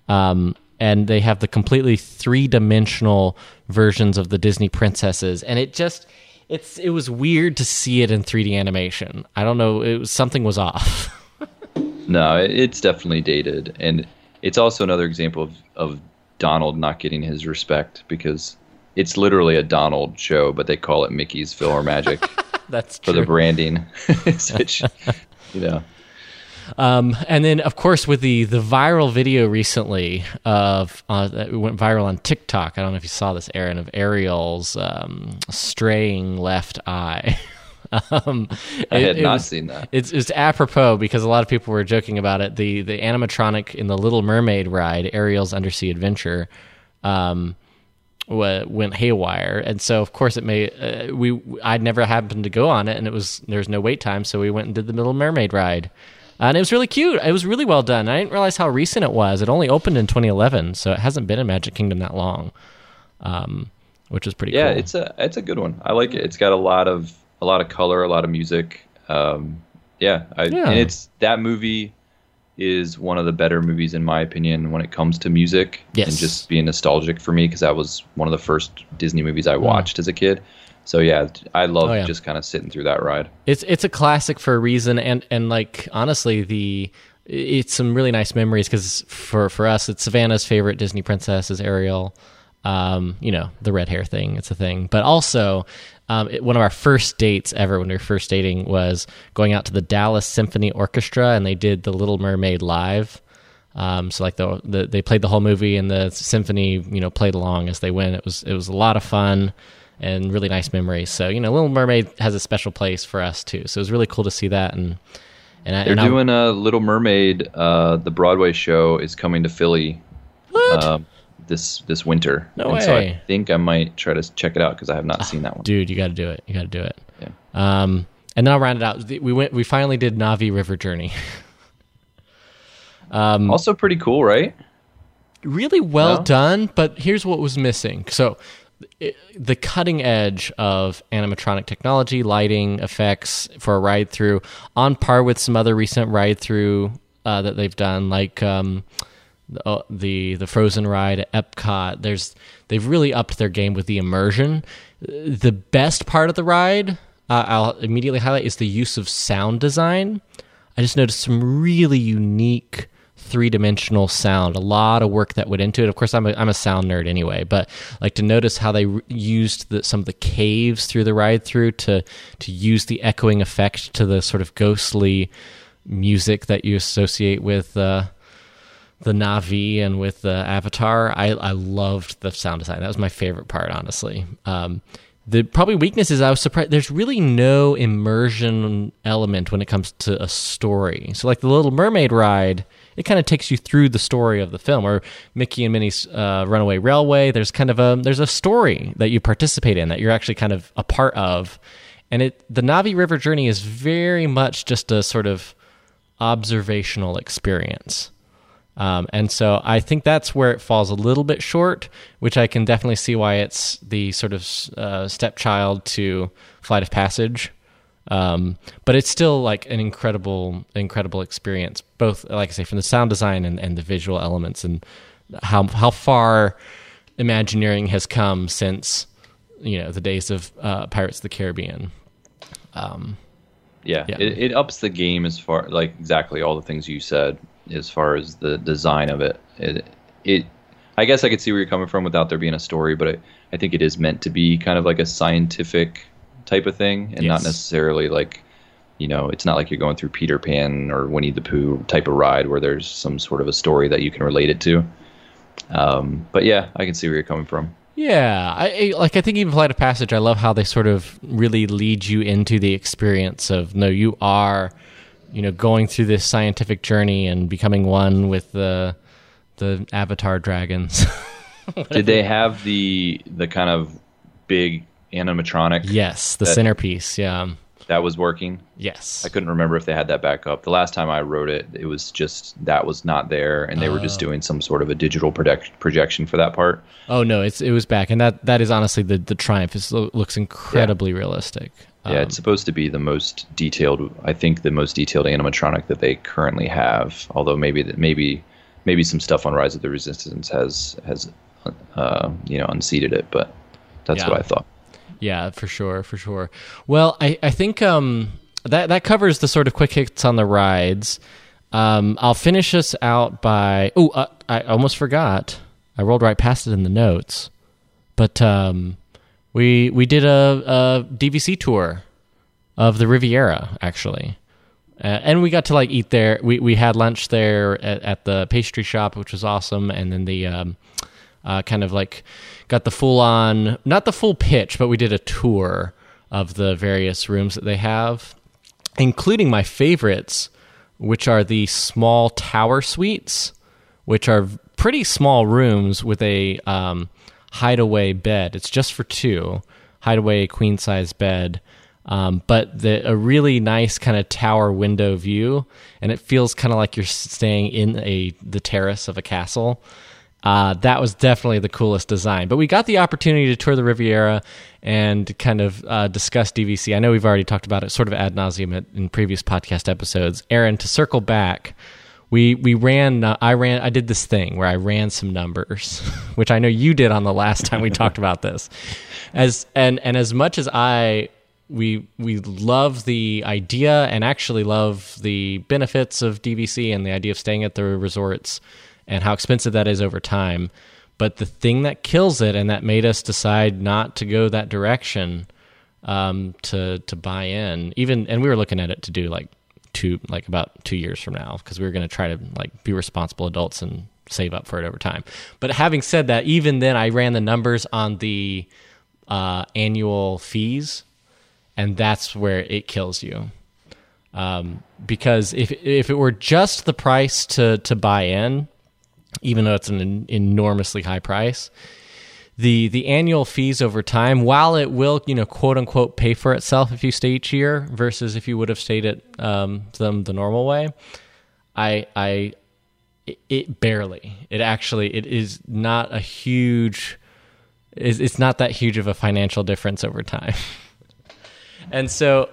Um, and they have the completely three dimensional versions of the Disney princesses. And it just, it's it was weird to see it in 3D animation. I don't know, it was, something was off. No, it's definitely dated, and it's also another example of, of Donald not getting his respect because it's literally a Donald show, but they call it Mickey's PhilharMagic That's for true. the branding. Which, you know, Um, and then, of course, with the the viral video recently of uh, that went viral on TikTok. I don't know if you saw this, Aaron, of Ariel's um, straying left eye. Um, I it- had not was- seen that. It's it's apropos because a lot of people were joking about it. The the animatronic in the Little Mermaid ride, Ariel's Undersea Adventure. Um, went haywire, and so of course it may. Uh, we I'd never happened to go on it, and it was there was no wait time, so we went and did the Little Mermaid ride, and it was really cute. It was really well done. I didn't realize how recent it was. It only opened in 2011, so it hasn't been in Magic Kingdom that long, um, which is pretty. yeah, cool. it's a it's a good one. I like it. It's got a lot of a lot of color, a lot of music. Um, yeah, I, Yeah. and it's that movie is one of the better movies in my opinion when it comes to music Yes. and just being nostalgic for me because that was one of the first Disney movies I watched as a kid. So yeah, I love Mm. Oh, yeah. just kind of sitting through that ride. It's it's a classic for a reason, and and like honestly, the it's some really nice memories because for for us, it's Savannah's favorite Disney princess is Ariel. Um, you know the red hair thing; it's a thing. But also, um, it, one of our first dates ever when we were first dating was going out to the Dallas Symphony Orchestra, and they did the Little Mermaid live. Um, so like the, the they played the whole movie and the symphony, you know, played along as they went. It was it was a lot of fun and really nice memories. So you know, Little Mermaid has a special place for us too. So it was really cool to see that and and, I, They're and doing a Little Mermaid. Uh, the Broadway show is coming to Philly um, this this winter. No and So I think I might try to check it out because I have not seen that one. dude, you got to do it. You got to do it. Yeah. Um, and then I'll round it out. We went. We finally did Na'vi River Journey. Um, Also pretty cool, right? really well No? done, but here's what was missing. So, it, the cutting edge of animatronic technology, lighting, effects for a ride through, on par with some other recent ride through uh, that they've done, like um, the, uh, the the Frozen ride at Epcot. There's they've really upped their game with the immersion. The best part of the ride, uh, I'll immediately highlight, is the use of sound design. I just noticed some really unique three dimensional sound. A lot of work that went into it. Of course, I'm a, I'm a sound nerd anyway, but like to notice how they re- used the, some of the caves through the ride through to to use the echoing effect to the sort of ghostly music that you associate with. Uh, the Na'vi and with the Avatar, I, I loved the sound design. That was my favorite part, honestly. Um, the probably weakness is I was surprised. There's really no immersion element when it comes to a story. So, like the Little Mermaid ride, it kind of takes you through the story of the film. Or Mickey and Minnie's uh, Runaway Railway, there's kind of a there's a story that you participate in that you're actually kind of a part of. And it the Na'vi River journey is very much just a sort of observational experience. Um, and so I think that's where it falls a little bit short, which I can definitely see why it's the sort of uh, stepchild to Flight of Passage. Um, but it's still like an incredible, incredible experience. Both, like I say, from the sound design and, and the visual elements, and how how far Imagineering has come since you know the days of uh, Pirates of the Caribbean. Um, Yeah, Yeah. It, it ups the game as far like exactly all the things you said as far as the design of it. It, it I guess I could see where you're coming from without there being a story, but I, I think it is meant to be kind of like a scientific type of thing, and not necessarily like you know, it's not like you're going through Peter Pan or Winnie the Pooh type of ride where there's some sort of a story that you can relate it to. Um, but yeah, I can see where you're coming from. Yeah, I, I like. I think even Flight of Passage. I love how they sort of really lead you into the experience of no, you are, you know, going through this scientific journey and becoming one with the the Avatar dragons. Did they have the the kind of big animatronic? yes, the That- centerpiece. Yeah. that was working. Yes. I couldn't remember if they had that back up. The last time I wrote it, it was just that was not there, and they were Oh. just doing some sort of a digital project, projection for that part. Oh no, it's it was back, and that that is honestly the the triumph. It looks incredibly realistic. Yeah, Um, it's supposed to be the most detailed. I think the most detailed animatronic that they currently have. Although maybe that maybe maybe some stuff on Rise of the Resistance has has uh, you know unseated it, but that's Yeah. what I thought. Yeah, for sure, for sure. Well, I, I think um, that that covers the sort of quick hits on the rides. Um, I'll finish us out by. Oh, uh, I almost forgot. I rolled right past it in the notes, but um, we we did a, a DVC tour of the Riviera actually. Uh, and we got to like eat there. We we had lunch there at, at the pastry shop, which was awesome. And then the um, uh, kind of like got the full on, not the full pitch, but we did a tour of the various rooms that they have, including my favorites, which are the small tower suites, which are pretty small rooms with a um, hideaway bed. It's just for two, hideaway queen size bed. Um, but the, a really nice kind of tower window view, and it feels kind of like you're staying in a the terrace of a castle. Uh, that was definitely the coolest design. But we got the opportunity to tour the Riviera and kind of uh, discuss DVC. I know we've already talked about it sort of ad nauseum in previous podcast episodes. Aaron, to circle back, we we ran. Uh, I ran. I did this thing where I ran some numbers, which I know you did on the last time we talked about this. As and and as much as I we we love the idea and actually love the benefits of DVC and the idea of staying at the resorts and how expensive that is over time. But the thing that kills it and that made us decide not to go that direction um, to to buy in, even and we were looking at it to do like two like about two years from now because we were going to try to like be responsible adults and save up for it over time. But having said that, even then I ran the numbers on the uh, annual fees, and that's where it kills you. Um, because if if it were just the price to to buy in, even though it's an enormously high price, the the annual fees over time, while it will you know quote unquote pay for itself if you stay each year versus if you would have stayed it um, them the normal way, I I it, it barely it actually it is not a huge it's, it's not that huge of a financial difference over time. and so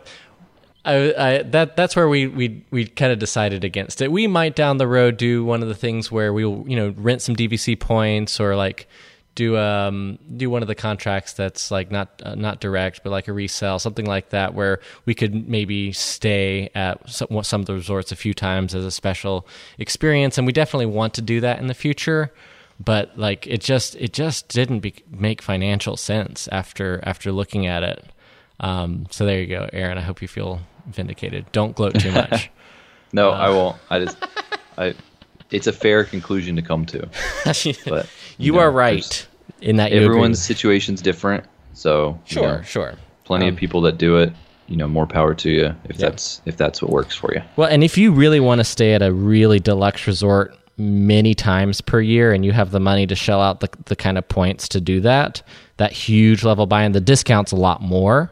I, I that that's where we we we kind of decided against it. We might down the road do one of the things where we'll you know rent some DVC points or like do um do one of the contracts that's like not uh, not direct but like a resell something like that where we could maybe stay at some, some of the resorts a few times as a special experience and we definitely want to do that in the future but like it just it just didn't be, make financial sense after after looking at it um, so there you go, Aaron. I hope you feel vindicated. Don't gloat too much. No, I won't. I just, I, it's a fair conclusion to come to. But you know, are right in that Everyone's situation's different, so you Sure, know, sure. Plenty Um, of people that do it. You know, more power to you if Yeah. that's if that's what works for you. Well, and if you really want to stay at a really deluxe resort many times per year and you have the money to shell out the, the kind of points to do that, that huge level buy in, the discount's a lot more.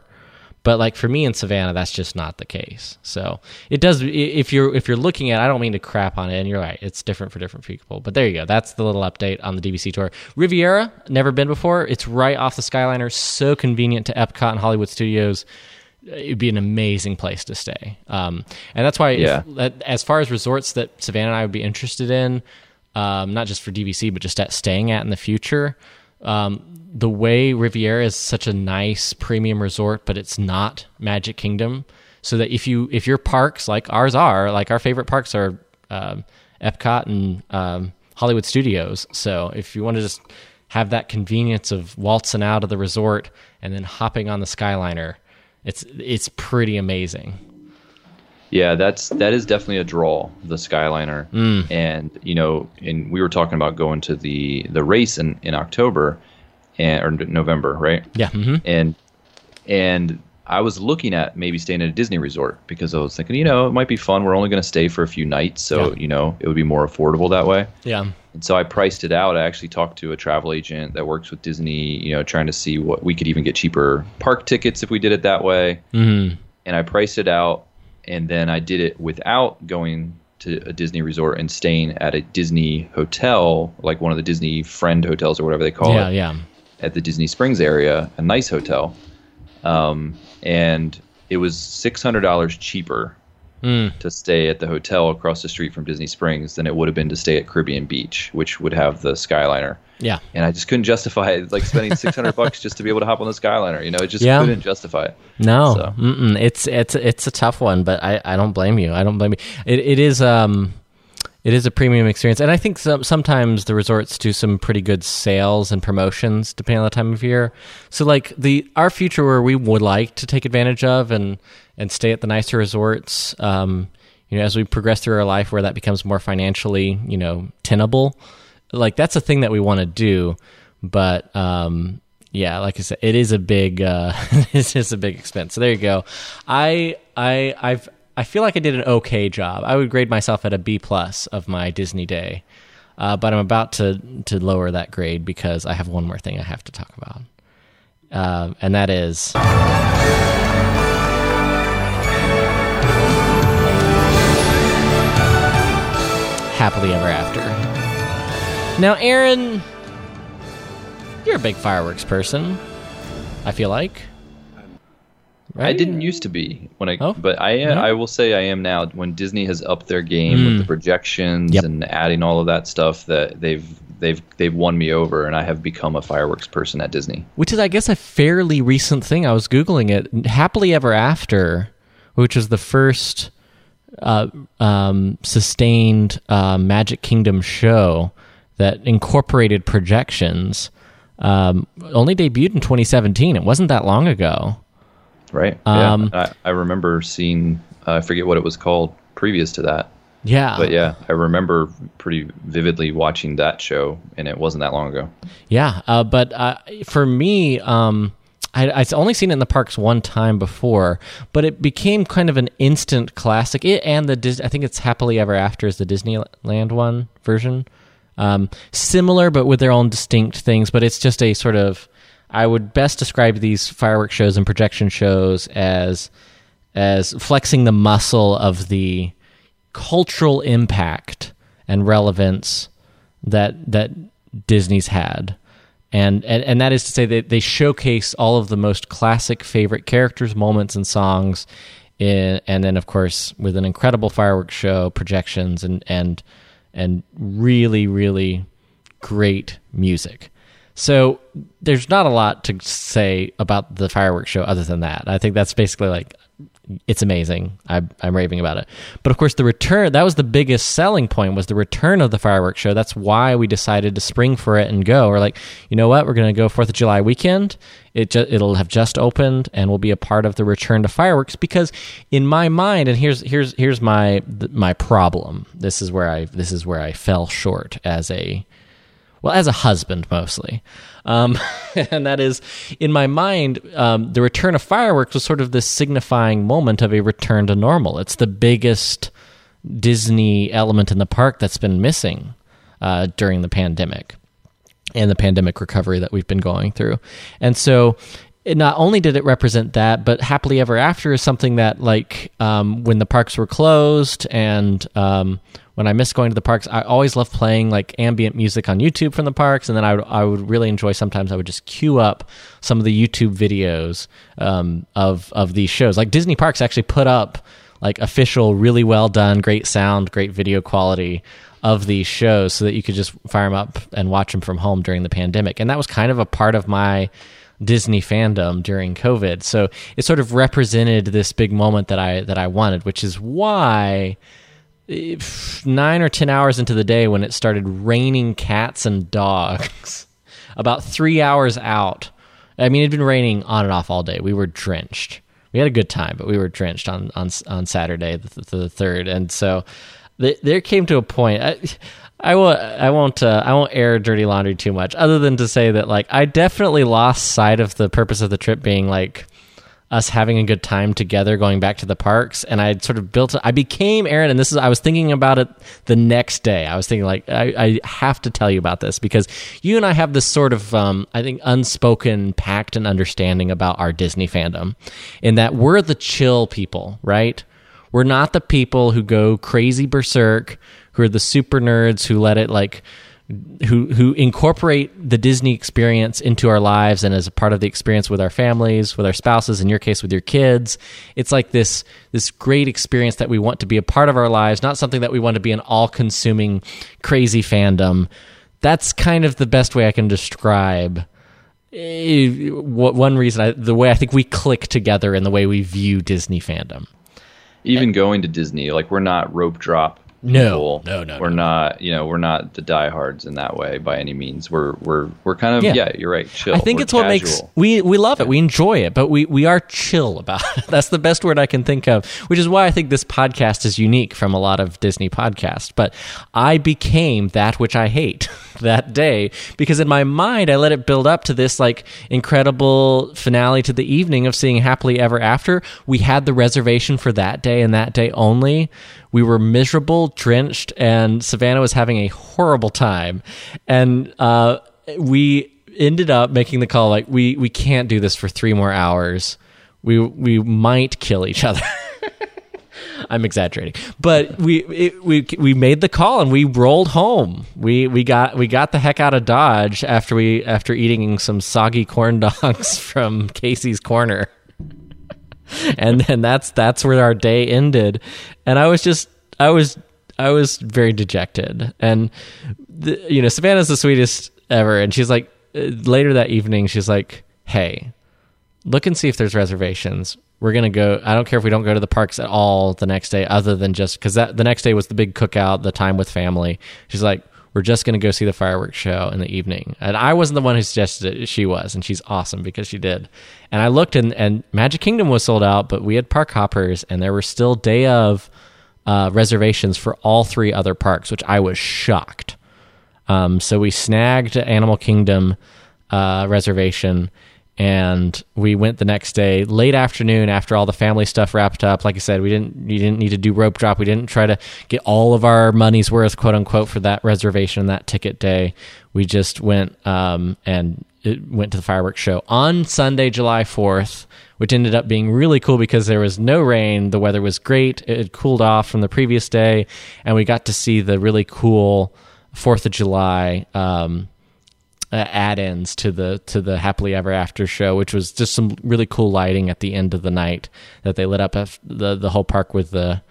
But like for me in Savannah, that's just not the case. So it does. If you're if you're looking at, I don't mean to crap on it, and you're right, it's different for different people. But there you go. That's the little update on the DVC tour. Riviera, never been before. It's right off the Skyliner. So convenient to Epcot and Hollywood Studios. it'd be an amazing place to stay. Um, and that's why, Yeah. that- as far as resorts that Savannah and I would be interested in, um, not just for DVC, but just at staying at in the future, um, the way Riviera is such a nice premium resort, but it's not Magic Kingdom. So that if you if your parks like ours are like our favorite parks are um, Epcot and um, Hollywood Studios. So if you want to just have that convenience of waltzing out of the resort and then hopping on the Skyliner, it's it's pretty amazing. Yeah, that's that is definitely a draw, the Skyliner. Mm. And you know, and we were talking about going to the the race in in October, and or November, right? Yeah. hmm And and I was looking at maybe staying at a Disney resort because I was thinking, you know, it might be fun. We're only going to stay for a few nights, so Yeah. you know, it would be more affordable that way. Yeah. And so I priced it out. I actually talked to a travel agent that works with Disney, you know, trying to see what we could even get cheaper park tickets if we did it that way. hmm And I priced it out, and then I did it without going to a Disney resort and staying at a Disney hotel, like one of the Disney friend hotels or whatever they call Yeah. it, Yeah. at the Disney Springs area, a nice hotel. Um, and it was six hundred dollars cheaper Mm. to stay at the hotel across the street from Disney Springs than it would have been to stay at Caribbean Beach, which would have the Skyliner. Yeah. And I just couldn't justify it, like spending six hundred bucks just to be able to hop on the Skyliner. You know, it just Yeah. couldn't justify it. No, So- it's it's it's a tough one, but I, I don't blame you. I don't blame you. It it is um it is a premium experience, and I think some, sometimes the resorts do some pretty good sales and promotions depending on the time of year. So like the our future where we would like to take advantage of and and stay at the nicer resorts. Um, you know, as we progress through our life, where that becomes more financially, you know, tenable, like that's a thing that we want to do. But um, yeah, like I said, it is a big uh, it's just a big expense. So there you go. I I I've I feel like I did an okay job. I would grade myself at a B plus of my Disney day, uh, but I'm about to to lower that grade because I have one more thing I have to talk about, um, and that is. Happily Ever After. Now, Aaron, you're a big fireworks person. I feel like. I didn't used to be when I, Oh, but I yeah. I will say I am now. When Disney has upped their game with the projections Mm. Yep. and adding all of that stuff, that they've they've they've won me over, and I have become a fireworks person at Disney. Which is, I guess, a fairly recent thing. I was Googling it. Happily Ever After, which was the first uh, um, sustained uh, Magic Kingdom show that incorporated projections, um, only debuted in 2017. It wasn't that long ago. Right? Um, yeah. I, I remember seeing. Uh, I forget what it was called previous to that, Yeah. but yeah, I remember pretty vividly watching that show, and it wasn't that long ago. Yeah, uh, but uh, for me, um, I, I'd only seen it in the parks one time before, but it became kind of an instant classic. It and the Dis- I think it's Happily Ever After is the Disneyland one version. Um, similar, but with their own distinct things. But it's just a sort of I would best describe these fireworks shows and projection shows as as flexing the muscle of the cultural impact and relevance that that Disney's had. And, and and that is to say that they showcase all of the most classic favorite characters, moments, and songs, in, and then of course with an incredible fireworks show, projections, and and and really really great music. So there's not a lot to say about the fireworks show other than that. I think that's basically like it's amazing. I, I'm raving about it. But of course, the return that was the biggest selling point was the return of the fireworks show. That's why we decided to spring for it and go. We're like, you know what? We're going to go Fourth of July weekend. It ju- it'll have just opened and will be a part of the return to fireworks. Because in my mind, and here's here's here's my my problem. This is where I this is where I fell short as a well, as a husband mostly. Um, and that is, in my mind, um, the return of fireworks was sort of this signifying moment of a return to normal. It's the biggest Disney element in the park that's been missing uh, during the pandemic and the pandemic recovery that we've been going through. And so it not only did it represent that, but happily ever after is something that like um, when the parks were closed and um, when I miss going to the parks, I always love playing like ambient music on YouTube from the parks, and then I would I would really enjoy. Sometimes I would just queue up some of the YouTube videos um, of of these shows. Like Disney Parks actually put up like official, really well done, great sound, great video quality of these shows, so that you could just fire them up and watch them from home during the pandemic. And that was kind of a part of my Disney fandom during COVID. So it sort of represented this big moment that I that I wanted, which is why nine or ten hours into the day when it started raining cats and dogs, about three hours out. I mean, it'd been raining on and off all day. We were drenched. We had a good time, but we were drenched on on on Saturday, the, the third, and so there came to a point. I, I will. I won't. Uh, I won't air dirty laundry too much, other than to say that like I definitely lost sight of the purpose of the trip being like us having a good time together going back to the parks. And i sort of built i became aaron and this is i was thinking about it the next day. I was thinking like i, I have to tell you about this because you and i have this sort of um, i think unspoken pact and understanding about our disney fandom in that we're the chill people right? We're not the people who go crazy berserk who are the super nerds who let it like who who incorporate the Disney experience into our lives and as a part of the experience with our families, with our spouses, in your case with your kids. It's like this this great experience that we want to be a part of our lives, not something that we want to be an all-consuming crazy fandom. That's kind of the best way I can describe eh, one reason I, the way I think we click together in the way we view Disney fandom. Even and, going to Disney, like we're not rope drop no, no, no. We're no. not, you know, we're not the diehards in that way by any means. We're we're we're kind of yeah, yeah you're right. Chill. I think we're it's casual. what makes we we love it. We enjoy it, but we we are chill about it. That's the best word I can think of. Which is why I think this podcast is unique from a lot of Disney podcasts. But I became that which I hate that day because in my mind I let it build up to this like incredible finale to the evening of seeing happily ever after. We had the reservation for that day and that day only we were miserable, drenched, and Savannah was having a horrible time. And uh, we ended up making the call like we we can't do this for three more hours. We we might kill each other. I'm exaggerating, but we it, we we made the call and we rolled home. We we got we got the heck out of Dodge after we after eating some soggy corn dogs from Casey's Corner. and then that's that's where our day ended. And i was just i was i was very dejected. And the, you know savannah's the sweetest ever. And she's like uh, later that evening she's like hey look and see if there's reservations. We're gonna go i don't care if we don't go to the parks at all the next day other than just because that the next day was the big cookout the time with family she's like we're just going to go see the fireworks show in the evening. And I wasn't the one who suggested it. She was, and she's awesome because she did. And I looked, and, and Magic Kingdom was sold out, but we had park hoppers, and there were still day of uh, reservations for all three other parks, which I was shocked. Um, so we snagged Animal Kingdom uh, reservation and we went the next day late afternoon after all the family stuff wrapped up. Like i said we didn't we didn't need to do rope drop. We didn't try to get all of our money's worth quote unquote for that reservation that ticket day. We just went um, and went to the fireworks show on sunday july 4th which ended up being really cool because there was no rain. The weather was great. It had cooled off from the previous day and we got to see the really cool fourth of july um, uh, add-ins to the to the happily ever after show which was just some really cool lighting at the end of the night that they lit up the the whole park with the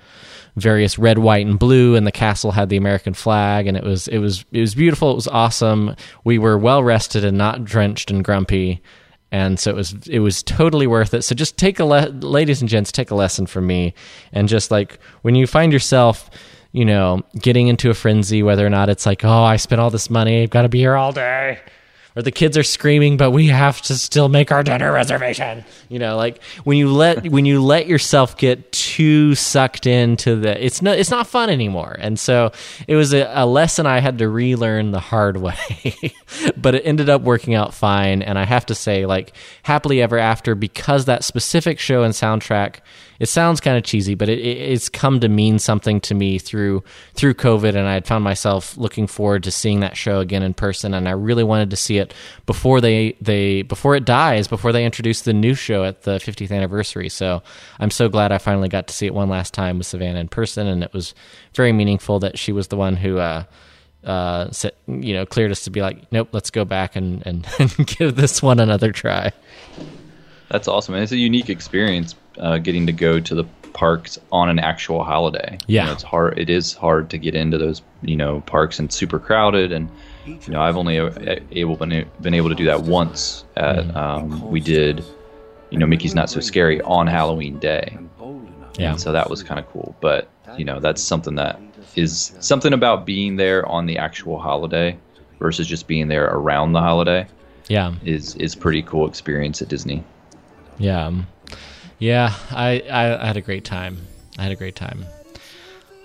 various red white and blue and the castle had the american flag and it was it was it was beautiful. It was awesome. We were well rested and not drenched and grumpy and so it was it was totally worth it. So just take a le- ladies and gents take a lesson from me and just like when you find yourself you know, getting into a frenzy, whether or not it's like, oh, I spent all this money, I've got to be here all day. Or the kids are screaming, but we have to still make our dinner reservation. You know, like when you let when you let yourself get too sucked into the, it's not it's not fun anymore. And so it was a, a lesson I had to relearn the hard way, but it ended up working out fine. And I have to say, like happily ever after, because that specific show and soundtrack it sounds kind of cheesy, but it, it's come to mean something to me through through COVID, and I had found myself looking forward to seeing that show again in person, and I really wanted to see it before they they before it dies, before they introduce the new show at the 50th anniversary. So I'm so glad I finally got to see it one last time with Savannah in person, and it was very meaningful that she was the one who, uh, uh, said, you know, cleared us to be like, nope, let's go back and, and, and give this one another try. That's awesome. And it's a unique experience uh, getting to go to the parks on an actual holiday. You Yeah. know, it's hard. It is hard to get into those, you know, parks and super crowded. And you know, I've only able been been able to do that once. At um, we did, you know, Mickey's Not So Scary on Halloween Day. Yeah. And so that was kind of cool. But you know, that's something that is something about being there on the actual holiday versus just being there around the holiday Yeah. is is pretty cool experience at Disney. Yeah. Yeah. I, I, I had a great time. I had a great time.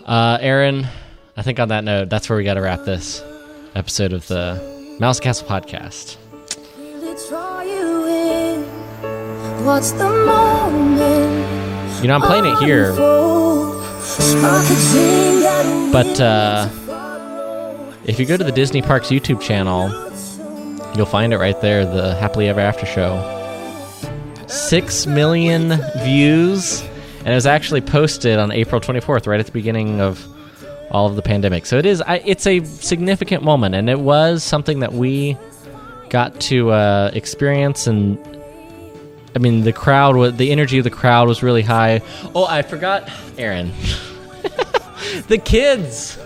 Uh, Aaron, I think on that note, that's where we got to wrap this episode of the Mouse Castle podcast. What's the moment? You know, I'm playing it here, but uh, if you go to the Disney Parks YouTube channel, you'll find it right there the Happily Ever After show. Six million views, and it was actually posted on April 24th, right at the beginning of all of the pandemic. So it is, I, it's a significant moment, and it was something that we got to uh, experience and I mean, the crowd was the energy of the crowd was really high. Oh, I forgot, Aaron. the kids.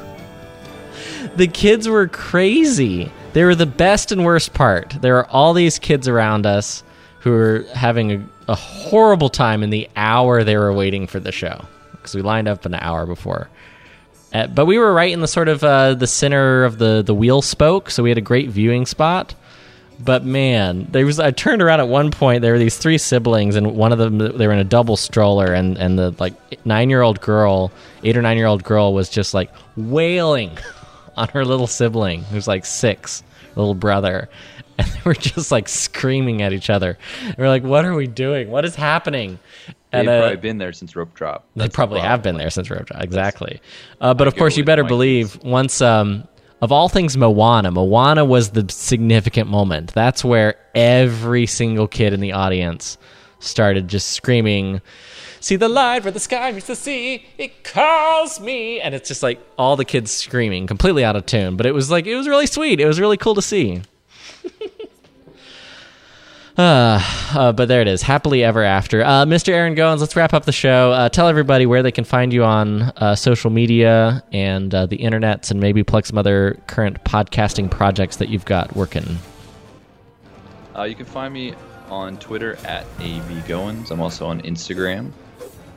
The kids were crazy. They were the best and worst part. There are all these kids around us who were having a, a horrible time in the hour they were waiting for the show because we lined up an hour before. Uh, but we were right in the sort of uh, the center of the the wheel spoke, so we had a great viewing spot. But man, there was I turned around at one point. There were these three siblings, and one of them they were in a double stroller, and and the like nine year old girl, eight or nine year old girl, was just like wailing on her little sibling, who's like six, little brother, and they were just like screaming at each other. And we're like, "What are we doing? What is happening?" And, They've uh, probably been there since rope drop. they That's the probably have been there since rope drop. Exactly. Uh, but of course, you better believe once, um, of all things, Moana, Moana was the significant moment. That's where every single kid in the audience started just screaming, See the light where the sky meets the sea, it calls me. And it's just like all the kids screaming, completely out of tune. But it was like, it was really sweet. It was really cool to see. Uh, uh, but there it is. Happily ever after. Uh, Mr. Aaron Goins, let's wrap up the show. Uh, tell everybody where they can find you on uh, social media and uh, the internets, and maybe plug some other current podcasting projects that you've got working. You can find me on Twitter at avgoins. I'm also on Instagram.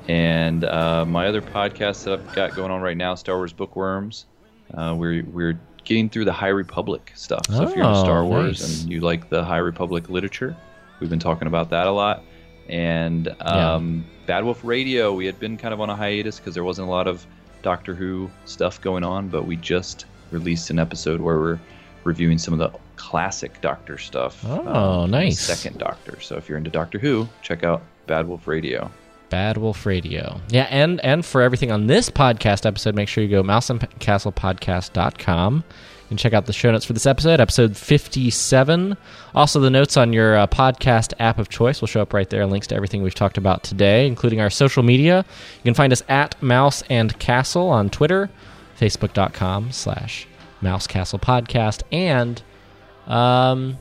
And my other podcast that I've got going on right now, Star Wars Bookworms. We're we're getting through the High Republic stuff. So if you're into Oh, Star Wars nice. and you like the High Republic literature, we've been talking about that a lot. And um, Bad Wolf Radio, we had been kind of on a hiatus because there wasn't a lot of Doctor Who stuff going on, but we just released an episode where we're reviewing some of the classic Doctor stuff. Oh, the nice. Second Doctor. So if you're into Doctor Who, check out Bad Wolf Radio. Bad Wolf Radio. Yeah, and and for everything on this podcast episode, make sure you go mouseandcastlepodcast.com and check out the show notes for this episode, episode 57. Also, the notes on your uh, podcast app of choice will show up right there, links to everything we've talked about today, including our social media. You can find us at Mouse and Castle on Twitter, facebook.com slash Mouse Castle Podcast, and um,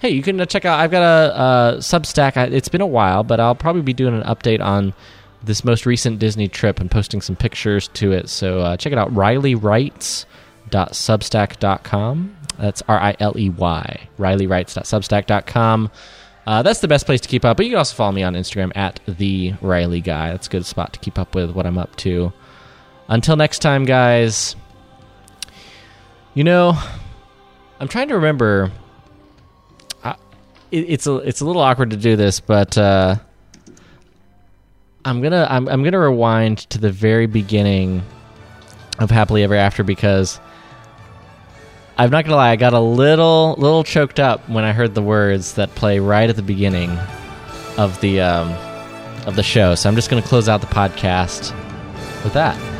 hey, you can uh, check out. I've got a, uh Substack. It's been a while, but I'll probably be doing an update on this most recent Disney trip and posting some pictures to it. So uh, check it out. RileyWrites.substack.com. That's R I L E Y. RileyWrites.substack.com. Uh, that's the best place to keep up. But you can also follow me on Instagram at the Riley Guy. That's a good spot to keep up with what I'm up to. Until next time, guys. You know, I'm trying to remember. It, it's a it's a little awkward to do this, but uh, I'm gonna I'm I'm gonna rewind to the very beginning of Happily Ever After because I'm not gonna lie, I got a little little choked up when I heard the words that play right at the beginning of the um, of the show. So I'm just gonna close out the podcast with that.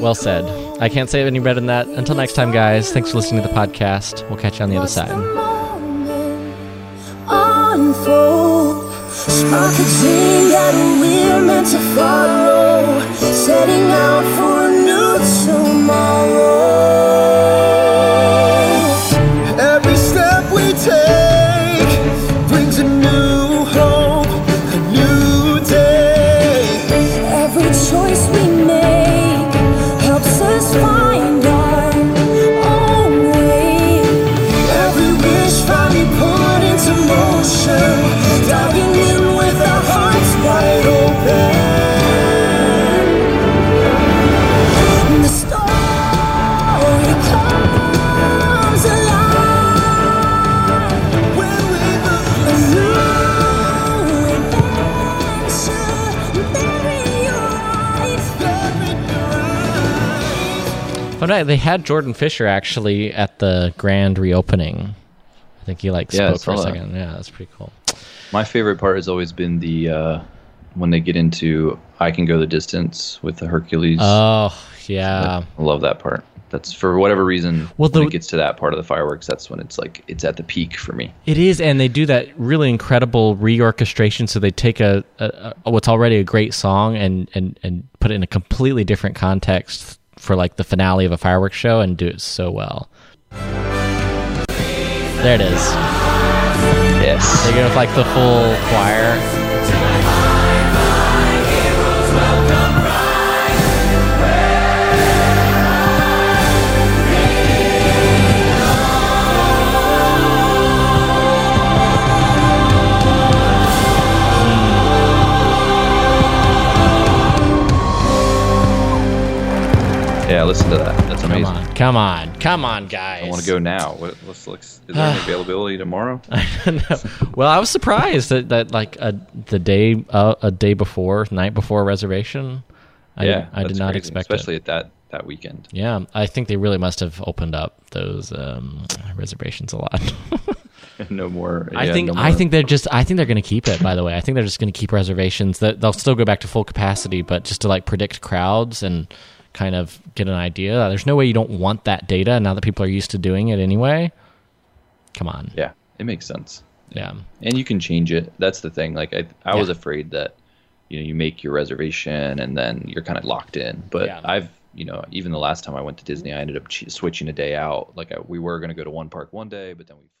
well said. I can't say it any better than that. Until next time, guys, thanks for listening to the podcast. We'll catch you on the other side. Setting out for a new tomorrow. Fun they had Jordan Fisher actually at the grand reopening. I think he like Yeah, spoke for a that. second. Yeah, that's pretty cool. My favorite part has always been the uh, when they get into I can go the distance with the Hercules. Oh yeah, I love that part. That's for whatever reason. Well, when the- it gets to that part of the fireworks, that's when it's like it's at the peak for me. It is, and they do that really incredible reorchestration. So they take a, a, a what's already a great song and, and and put it in a completely different context for like the finale of a fireworks show and do it so well. There it is. Yes. They go with like the full choir. Yeah, listen to that. That's amazing. Come on, come on, come on, guys. I want to go now. What, let's look. Is there any availability tomorrow? Well, I was surprised that, that like a, the day uh, a day before, night before reservation. I, yeah, I did not crazy, expect it. especially at that that weekend. Yeah, I think they really must have opened up those um, reservations a lot. no more. I think no I think they're just I think they're going to keep it. By the way, I think they're just going to keep reservations. That they'll still go back to full capacity, but just to like predict crowds and kind of get an idea. There's no way you don't want that data now that people are used to doing it anyway. Come on, Yeah, it makes sense. yeah, and you can change it. That's the thing. Like I, I was afraid that you know you make your reservation and then you're kind of locked in. But Yeah. I've you know even the last time I went to Disney, I ended up switching a day out. Like I, we were going to go to one park one day, but then we flipped.